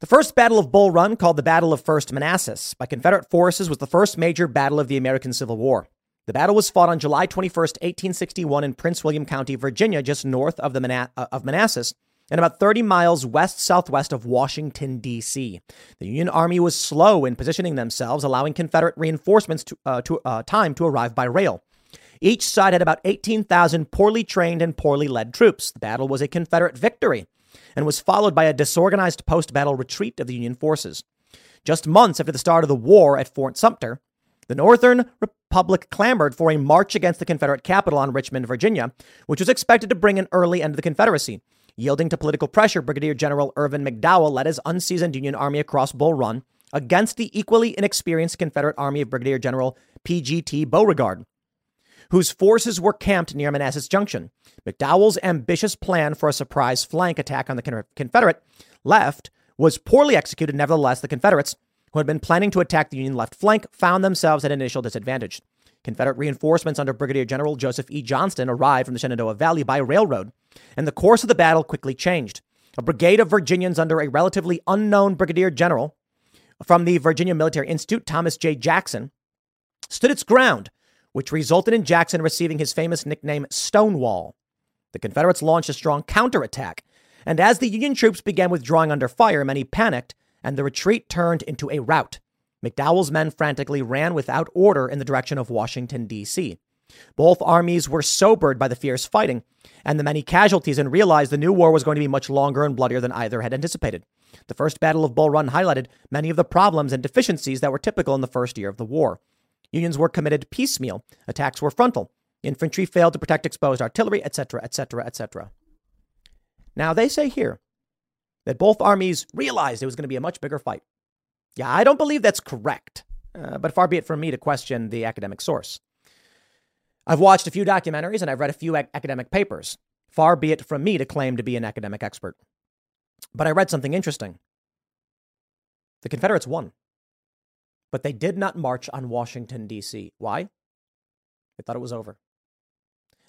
The first Battle of Bull Run, called the Battle of First Manassas by Confederate forces, was the first major battle of the American Civil War. The battle was fought on July 21, 1861, in Prince William County, Virginia, just north of, the of Manassas and about 30 miles west southwest of Washington, D.C. The Union Army was slow in positioning themselves, allowing Confederate reinforcements to, uh, to uh, time to arrive by rail. Each side had about 18,000 poorly trained and poorly led troops. The battle was a Confederate victory and was followed by a disorganized post battle retreat of the Union forces. Just months after the start of the war at Fort Sumter, the Northern Republic clamored for a march against the Confederate capital on Richmond, Virginia, which was expected to bring an early end to the Confederacy. Yielding to political pressure, Brigadier General Irvin McDowell led his unseasoned Union Army across Bull Run against the equally inexperienced Confederate Army of Brigadier General P.G.T. Beauregard whose forces were camped near Manassas Junction. McDowell's ambitious plan for a surprise flank attack on the Confederate left was poorly executed. Nevertheless, the Confederates, who had been planning to attack the Union left flank, found themselves at initial disadvantage. Confederate reinforcements under Brigadier General Joseph E. Johnston arrived from the Shenandoah Valley by railroad, and the course of the battle quickly changed. A brigade of Virginians under a relatively unknown Brigadier General from the Virginia Military Institute, Thomas J. Jackson, stood its ground which resulted in Jackson receiving his famous nickname Stonewall. The Confederates launched a strong counterattack, and as the Union troops began withdrawing under fire, many panicked, and the retreat turned into a rout. McDowell's men frantically ran without order in the direction of Washington, D.C. Both armies were sobered by the fierce fighting and the many casualties and realized the new war was going to be much longer and bloodier than either had anticipated. The First Battle of Bull Run highlighted many of the problems and deficiencies that were typical in the first year of the war. Unions were committed piecemeal. Attacks were frontal. Infantry failed to protect exposed artillery, etc., etc., etc. Now, they say here that both armies realized it was going to be a much bigger fight. Yeah, I don't believe that's correct, uh, but far be it from me to question the academic source. I've watched a few documentaries and I've read a few ac- academic papers. Far be it from me to claim to be an academic expert. But I read something interesting. The Confederates won but they did not march on Washington, D.C. Why? They thought it was over.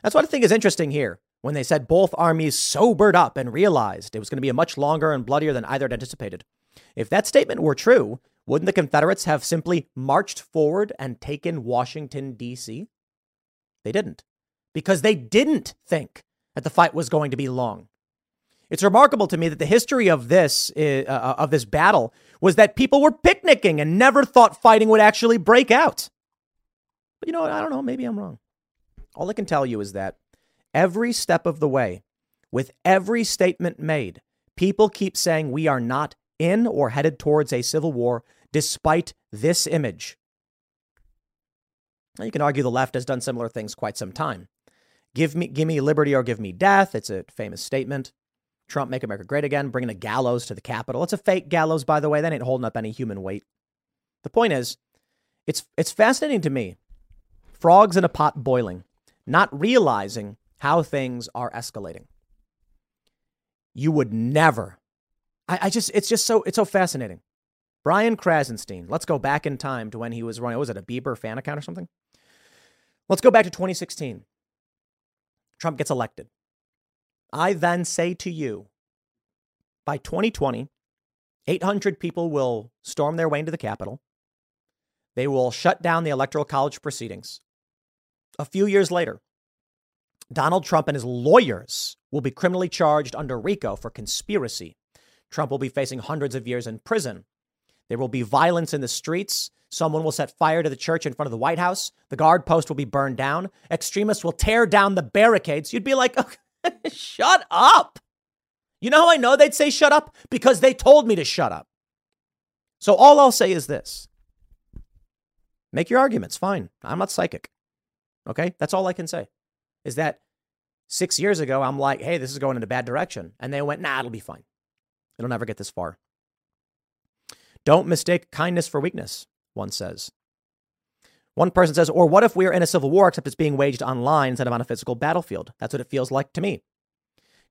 That's what I think is interesting here when they said both armies sobered up and realized it was going to be a much longer and bloodier than either had anticipated. If that statement were true, wouldn't the Confederates have simply marched forward and taken Washington, D.C.? They didn't, because they didn't think that the fight was going to be long. It's remarkable to me that the history of this uh, uh, of this battle was that people were picnicking and never thought fighting would actually break out. But you know, I don't know, maybe I'm wrong. All I can tell you is that every step of the way, with every statement made, people keep saying we are not in or headed towards a civil war despite this image. You can argue the left has done similar things quite some time. Give me, give me liberty or give me death. It's a famous statement. Trump make America great again, bringing a gallows to the Capitol. It's a fake gallows, by the way. That ain't holding up any human weight. The point is, it's it's fascinating to me. Frogs in a pot boiling, not realizing how things are escalating. You would never. I, I just it's just so it's so fascinating. Brian Krasenstein. Let's go back in time to when he was running. Was it a Bieber fan account or something? Let's go back to 2016. Trump gets elected. I then say to you, by 2020, 800 people will storm their way into the Capitol. They will shut down the Electoral College proceedings. A few years later, Donald Trump and his lawyers will be criminally charged under RICO for conspiracy. Trump will be facing hundreds of years in prison. There will be violence in the streets. Someone will set fire to the church in front of the White House. The guard post will be burned down. Extremists will tear down the barricades. You'd be like, shut up. You know how I know they'd say shut up? Because they told me to shut up. So all I'll say is this make your arguments. Fine. I'm not psychic. Okay. That's all I can say is that six years ago, I'm like, hey, this is going in a bad direction. And they went, nah, it'll be fine. It'll never get this far. Don't mistake kindness for weakness, one says. One person says, or what if we're in a civil war except it's being waged online instead of on a physical battlefield? That's what it feels like to me.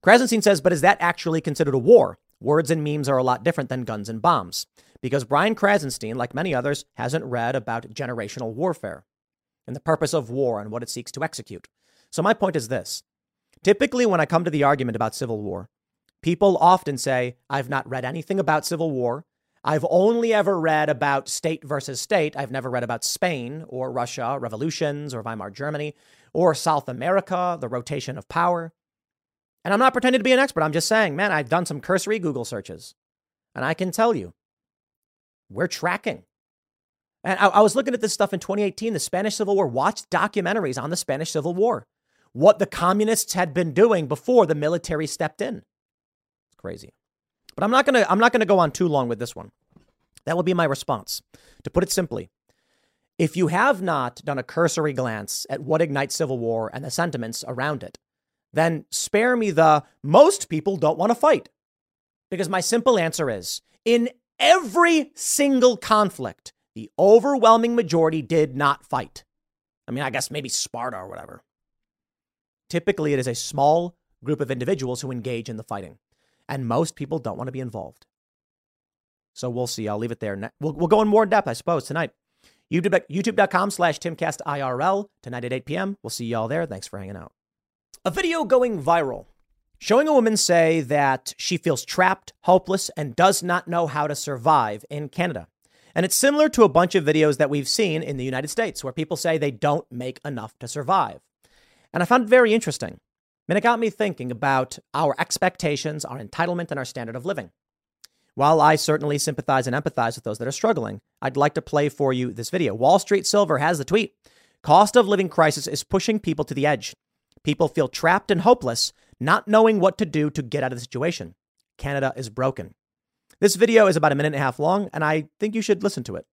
Krasenstein says, but is that actually considered a war? Words and memes are a lot different than guns and bombs. Because Brian Krasenstein, like many others, hasn't read about generational warfare and the purpose of war and what it seeks to execute. So my point is this. Typically, when I come to the argument about civil war, people often say, I've not read anything about civil war. I've only ever read about state versus state. I've never read about Spain or Russia, revolutions or Weimar Germany or South America, the rotation of power. And I'm not pretending to be an expert. I'm just saying, man, I've done some cursory Google searches. And I can tell you, we're tracking. And I, I, was looking at this stuff in 2018, the Spanish Civil War, watched documentaries on the Spanish Civil War, what the communists had been doing before the military stepped in. It's crazy. But I'm not gonna I'm not gonna go on too long with this one. That will be my response. To put it simply, if you have not done a cursory glance at what ignites civil war and the sentiments around it, then spare me the most people don't want to fight. Because my simple answer is in every single conflict, the overwhelming majority did not fight. I mean, I guess maybe Sparta or whatever. Typically, it is a small group of individuals who engage in the fighting, and most people don't want to be involved. So we'll see. I'll leave it there. We'll, we'll go in more in depth, I suppose, tonight. YouTube, YouTube.com slash TimCastIRL tonight at 8 p.m. We'll see y'all there. Thanks for hanging out. A video going viral showing a woman say that she feels trapped, hopeless, and does not know how to survive in Canada. And it's similar to a bunch of videos that we've seen in the United States where people say they don't make enough to survive. And I found it very interesting. And it got me thinking about our expectations, our entitlement, and our standard of living. While I certainly sympathize and empathize with those that are struggling, I'd like to play for you this video. Wall Street Silver has the tweet Cost of living crisis is pushing people to the edge. People feel trapped and hopeless, not knowing what to do to get out of the situation. Canada is broken. This video is about a minute and a half long, and I think you should listen to it.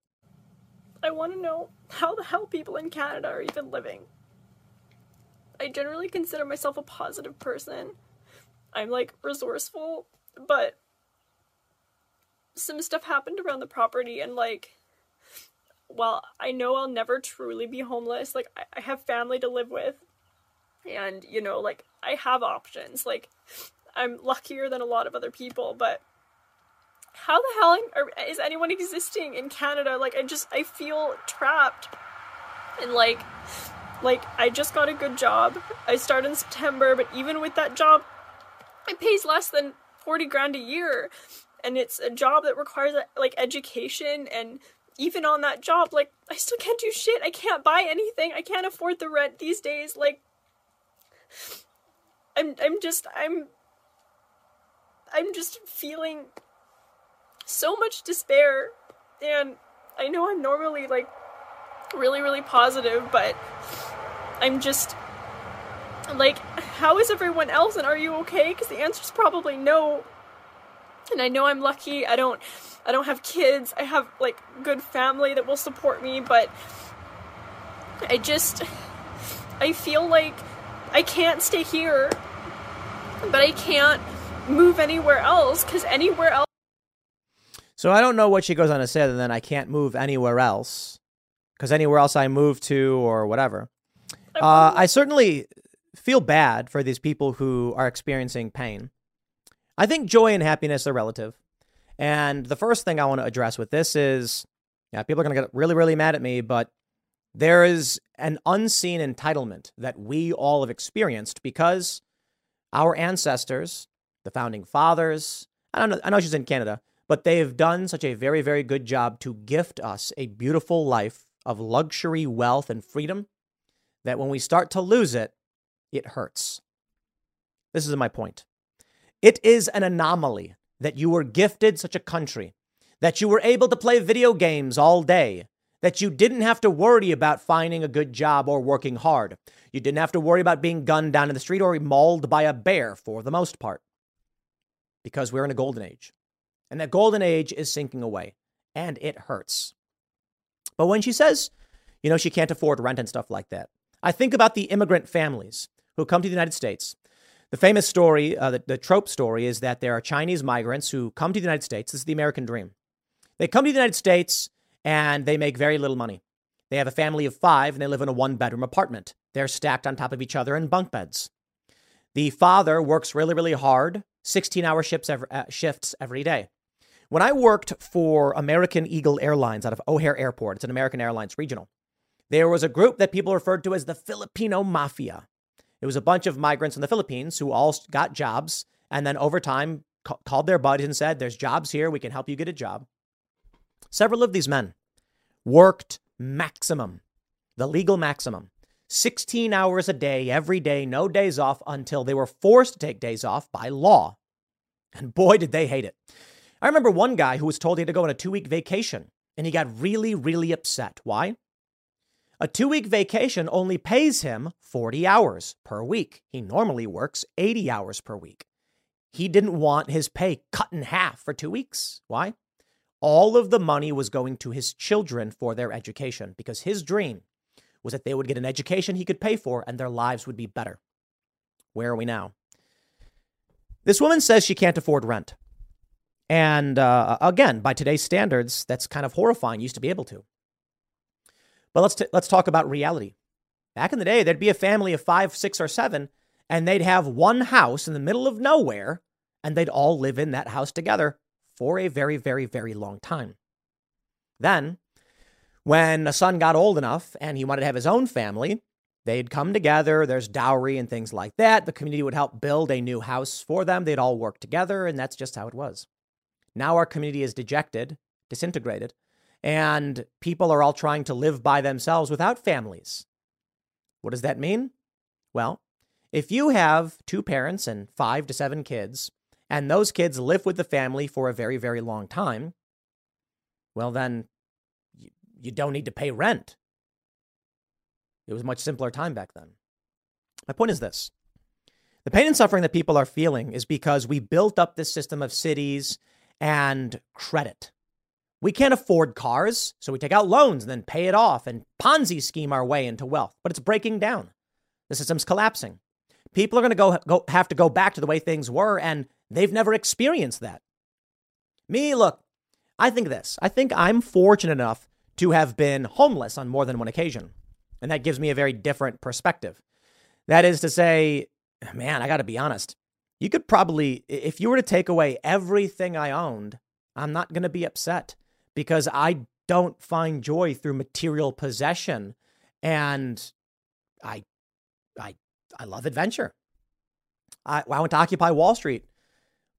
I want to know how the hell people in Canada are even living. I generally consider myself a positive person. I'm like resourceful, but some stuff happened around the property, and like, well, I know I'll never truly be homeless. Like, I, have family to live with, and you know, like, I have options. Like, I'm luckier than a lot of other people, but how the hell is anyone existing in Canada? Like, I just, I feel trapped. And, like, like, I just got a good job. I start in September, but even with that job, it pays less than 40 grand a year. And it's a job that requires, uh, like, education. And even on that job, like, I still can't do shit. I can't buy anything. I can't afford the rent these days. Like, I'm, I'm just, I'm, I'm just feeling so much despair. And I know I'm normally like really, really positive, but I'm just like, how is everyone else and are you okay? Because the answer is probably no. And I know I'm lucky. I don't I don't have kids. I have like good family that will support me, but I just I feel like I can't stay here, but I can't move anywhere else cuz anywhere else so I don't know what she goes on to say other than I can't move anywhere else because anywhere else I move to or whatever. Uh, I certainly feel bad for these people who are experiencing pain. I think joy and happiness are relative. And the first thing I want to address with this is yeah, people are going to get really, really mad at me, but there is an unseen entitlement that we all have experienced because our ancestors, the founding fathers, I don't know, I know she's in Canada, but they have done such a very, very good job to gift us a beautiful life of luxury, wealth, and freedom that when we start to lose it, it hurts. This is my point. It is an anomaly that you were gifted such a country, that you were able to play video games all day, that you didn't have to worry about finding a good job or working hard. You didn't have to worry about being gunned down in the street or mauled by a bear for the most part. Because we're in a golden age. And that golden age is sinking away, and it hurts. But when she says, you know, she can't afford rent and stuff like that, I think about the immigrant families who come to the United States. The famous story, uh, the, the trope story, is that there are Chinese migrants who come to the United States. This is the American dream. They come to the United States and they make very little money. They have a family of five and they live in a one bedroom apartment. They're stacked on top of each other in bunk beds. The father works really, really hard, 16 hour shifts every, uh, shifts every day. When I worked for American Eagle Airlines out of O'Hare Airport, it's an American Airlines regional, there was a group that people referred to as the Filipino Mafia. It was a bunch of migrants in the Philippines who all got jobs and then over time ca- called their buddies and said, There's jobs here. We can help you get a job. Several of these men worked maximum, the legal maximum, 16 hours a day, every day, no days off until they were forced to take days off by law. And boy, did they hate it. I remember one guy who was told he had to go on a two week vacation and he got really, really upset. Why? A two week vacation only pays him 40 hours per week. He normally works 80 hours per week. He didn't want his pay cut in half for two weeks. Why? All of the money was going to his children for their education because his dream was that they would get an education he could pay for and their lives would be better. Where are we now? This woman says she can't afford rent. And uh, again, by today's standards, that's kind of horrifying. You used to be able to. But let's, t- let's talk about reality. Back in the day, there'd be a family of five, six, or seven, and they'd have one house in the middle of nowhere, and they'd all live in that house together for a very, very, very long time. Then, when a son got old enough and he wanted to have his own family, they'd come together. There's dowry and things like that. The community would help build a new house for them. They'd all work together, and that's just how it was. Now our community is dejected, disintegrated, and people are all trying to live by themselves without families. What does that mean? Well, if you have two parents and five to seven kids, and those kids live with the family for a very, very long time, well, then you, don't need to pay rent. It was a much simpler time back then. My point is this the pain and suffering that people are feeling is because we built up this system of cities and credit. We can't afford cars, so we take out loans and then pay it off and Ponzi scheme our way into wealth. But it's breaking down. The system's collapsing. People are going to go, go have to go back to the way things were, and they've never experienced that. Me, look, I think this. I think I'm fortunate enough to have been homeless on more than one occasion. And that gives me a very different perspective. That is to say, man, I got to be honest. You could probably, if you were to take away everything I owned, I'm not going to be upset because I don't find joy through material possession. And I, I, I love adventure. I, I went to Occupy Wall Street,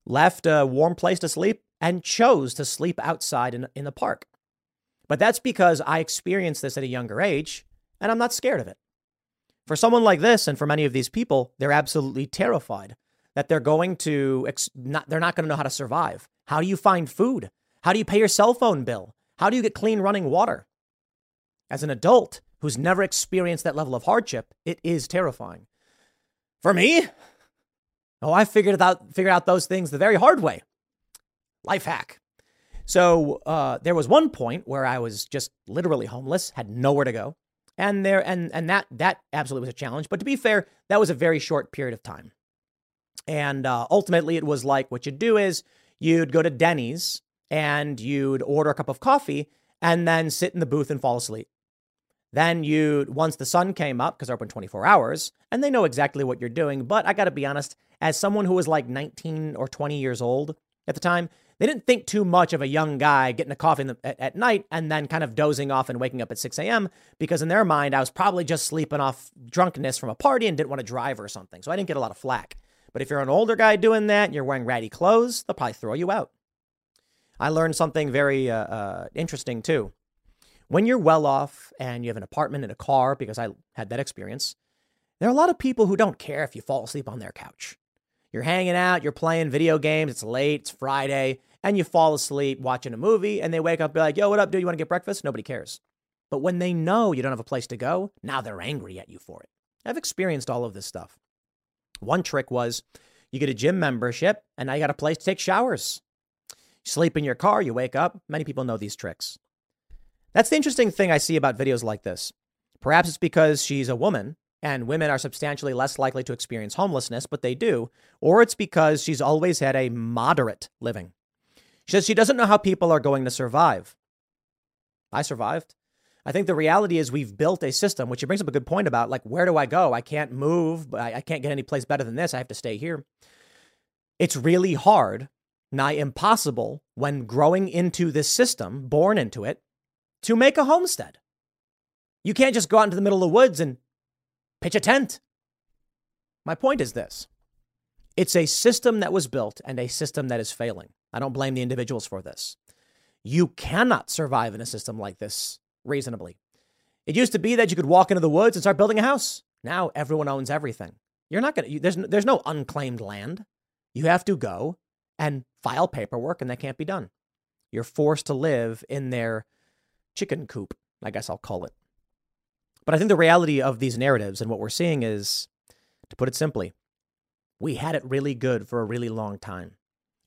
left a warm place to sleep, and chose to sleep outside in, in the park. But that's because I experienced this at a younger age and I'm not scared of it. For someone like this, and for many of these people, they're absolutely terrified that they're going to not, they're not going to know how to survive. How do you find food? How do you pay your cell phone bill? How do you get clean running water? As an adult who's never experienced that level of hardship, it is terrifying. For me, oh, I figured out figured out those things the very hard way. Life hack. So uh, there was one point where I was just literally homeless, had nowhere to go and there and and that that absolutely was a challenge. But to be fair, that was a very short period of time. And uh, ultimately, it was like what you'd do is you'd go to Denny's and you'd order a cup of coffee and then sit in the booth and fall asleep. Then you'd, once the sun came up, because they're open 24 hours, and they know exactly what you're doing. But I got to be honest, as someone who was like 19 or 20 years old at the time, they didn't think too much of a young guy getting a coffee the, at, at, night and then kind of dozing off and waking up at 6 a.m. because in their mind, I was probably just sleeping off drunkenness from a party and didn't want to drive or something. So I didn't get a lot of flack. But if you're an older guy doing that and you're wearing ratty clothes, they'll probably throw you out. I learned something very uh, uh, interesting too. When you're well off and you have an apartment and a car, because I had that experience, there are a lot of people who don't care if you fall asleep on their couch. You're hanging out, you're playing video games, it's late, it's Friday, and you fall asleep watching a movie and they wake up and be like, yo, what up, dude? You want to get breakfast? Nobody cares. But when they know you don't have a place to go, now they're angry at you for it. I've experienced all of this stuff. One trick was you get a gym membership and now you got a place to take showers. You sleep in your car, you wake up. Many people know these tricks. That's the interesting thing I see about videos like this. Perhaps it's because she's a woman and women are substantially less likely to experience homelessness, but they do, or it's because she's always had a moderate living. She says she doesn't know how people are going to survive. I survived. I think the reality is we've built a system, which it brings up a good point about like, where do I go? I can't move. I, I can't get any place better than this. I have to stay here. It's really hard, nigh impossible, when growing into this system, born into it, to make a homestead. You can't just go out into the middle of the woods and pitch a tent. My point is this it's a system that was built and a system that is failing. I don't blame the individuals for this. You cannot survive in a system like this reasonably. It used to be that you could walk into the woods and start building a house. Now everyone owns everything. You're not going to, there's, there's no unclaimed land. You have to go and file paperwork, and that can't be done. You're forced to live in their chicken coop, I guess I'll call it. But I think the reality of these narratives and what we're seeing is, to put it simply, we had it really good for a really long time.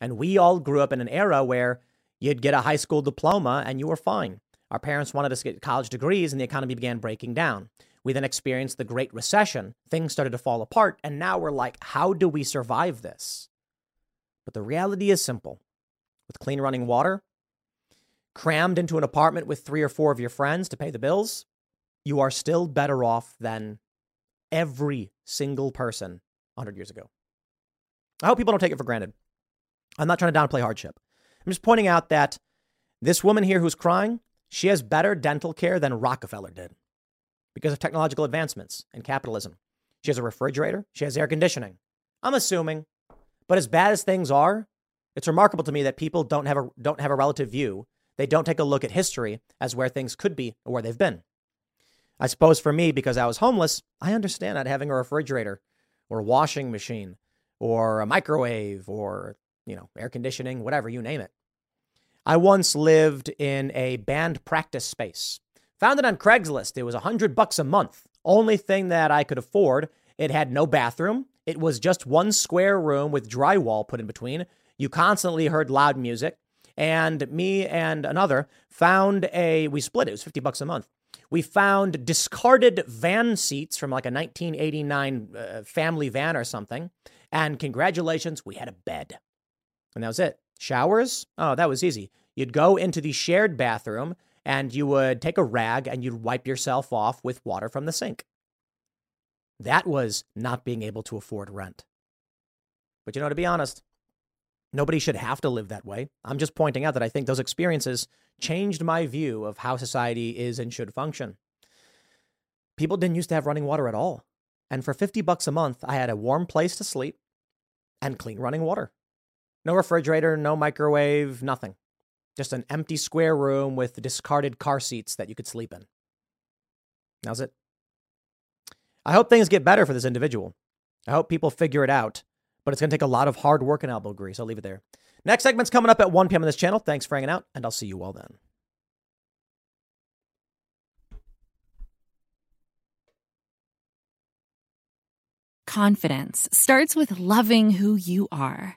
And we all grew up in an era where you'd get a high school diploma and you were fine. Our parents wanted us to get college degrees and the economy began breaking down. We then experienced the Great Recession. Things started to fall apart. And now we're like, how do we survive this? But the reality is simple with clean running water, crammed into an apartment with three or four of your friends to pay the bills, you are still better off than every single person 100 years ago. I hope people don't take it for granted. I'm not trying to downplay hardship. I'm just pointing out that this woman here who's crying, she has better dental care than Rockefeller did because of technological advancements and capitalism. She has a refrigerator, she has air conditioning. I'm assuming, but as bad as things are, it's remarkable to me that people don't have a don't have a relative view. They don't take a look at history as where things could be or where they've been. I suppose for me, because I was homeless, I understand not having a refrigerator or washing machine or a microwave or, you know, air conditioning, whatever, you name it. I once lived in a band practice space. Found it on Craigslist. It was a hundred bucks a month. Only thing that I could afford. It had no bathroom. It was just one square room with drywall put in between. You constantly heard loud music. And me and another found a, we split it. It was 50 bucks a month. We found discarded van seats from like a 1989 uh, family van or something. And congratulations, we had a bed. And that was it. Showers? Oh, that was easy. You'd go into the shared bathroom and you would take a rag and you'd wipe yourself off with water from the sink. That was not being able to afford rent. But you know, to be honest, nobody should have to live that way. I'm just pointing out that I think those experiences changed my view of how society is and should function. People didn't used to have running water at all. And for 50 bucks a month, I had a warm place to sleep and clean running water. No refrigerator, no microwave, nothing. Just an empty square room with discarded car seats that you could sleep in. That's it. I hope things get better for this individual. I hope people figure it out, but it's going to take a lot of hard work and elbow grease. I'll leave it there. Next segment's coming up at 1 p.m. on this channel. Thanks for hanging out, and I'll see you all then. Confidence starts with loving who you are.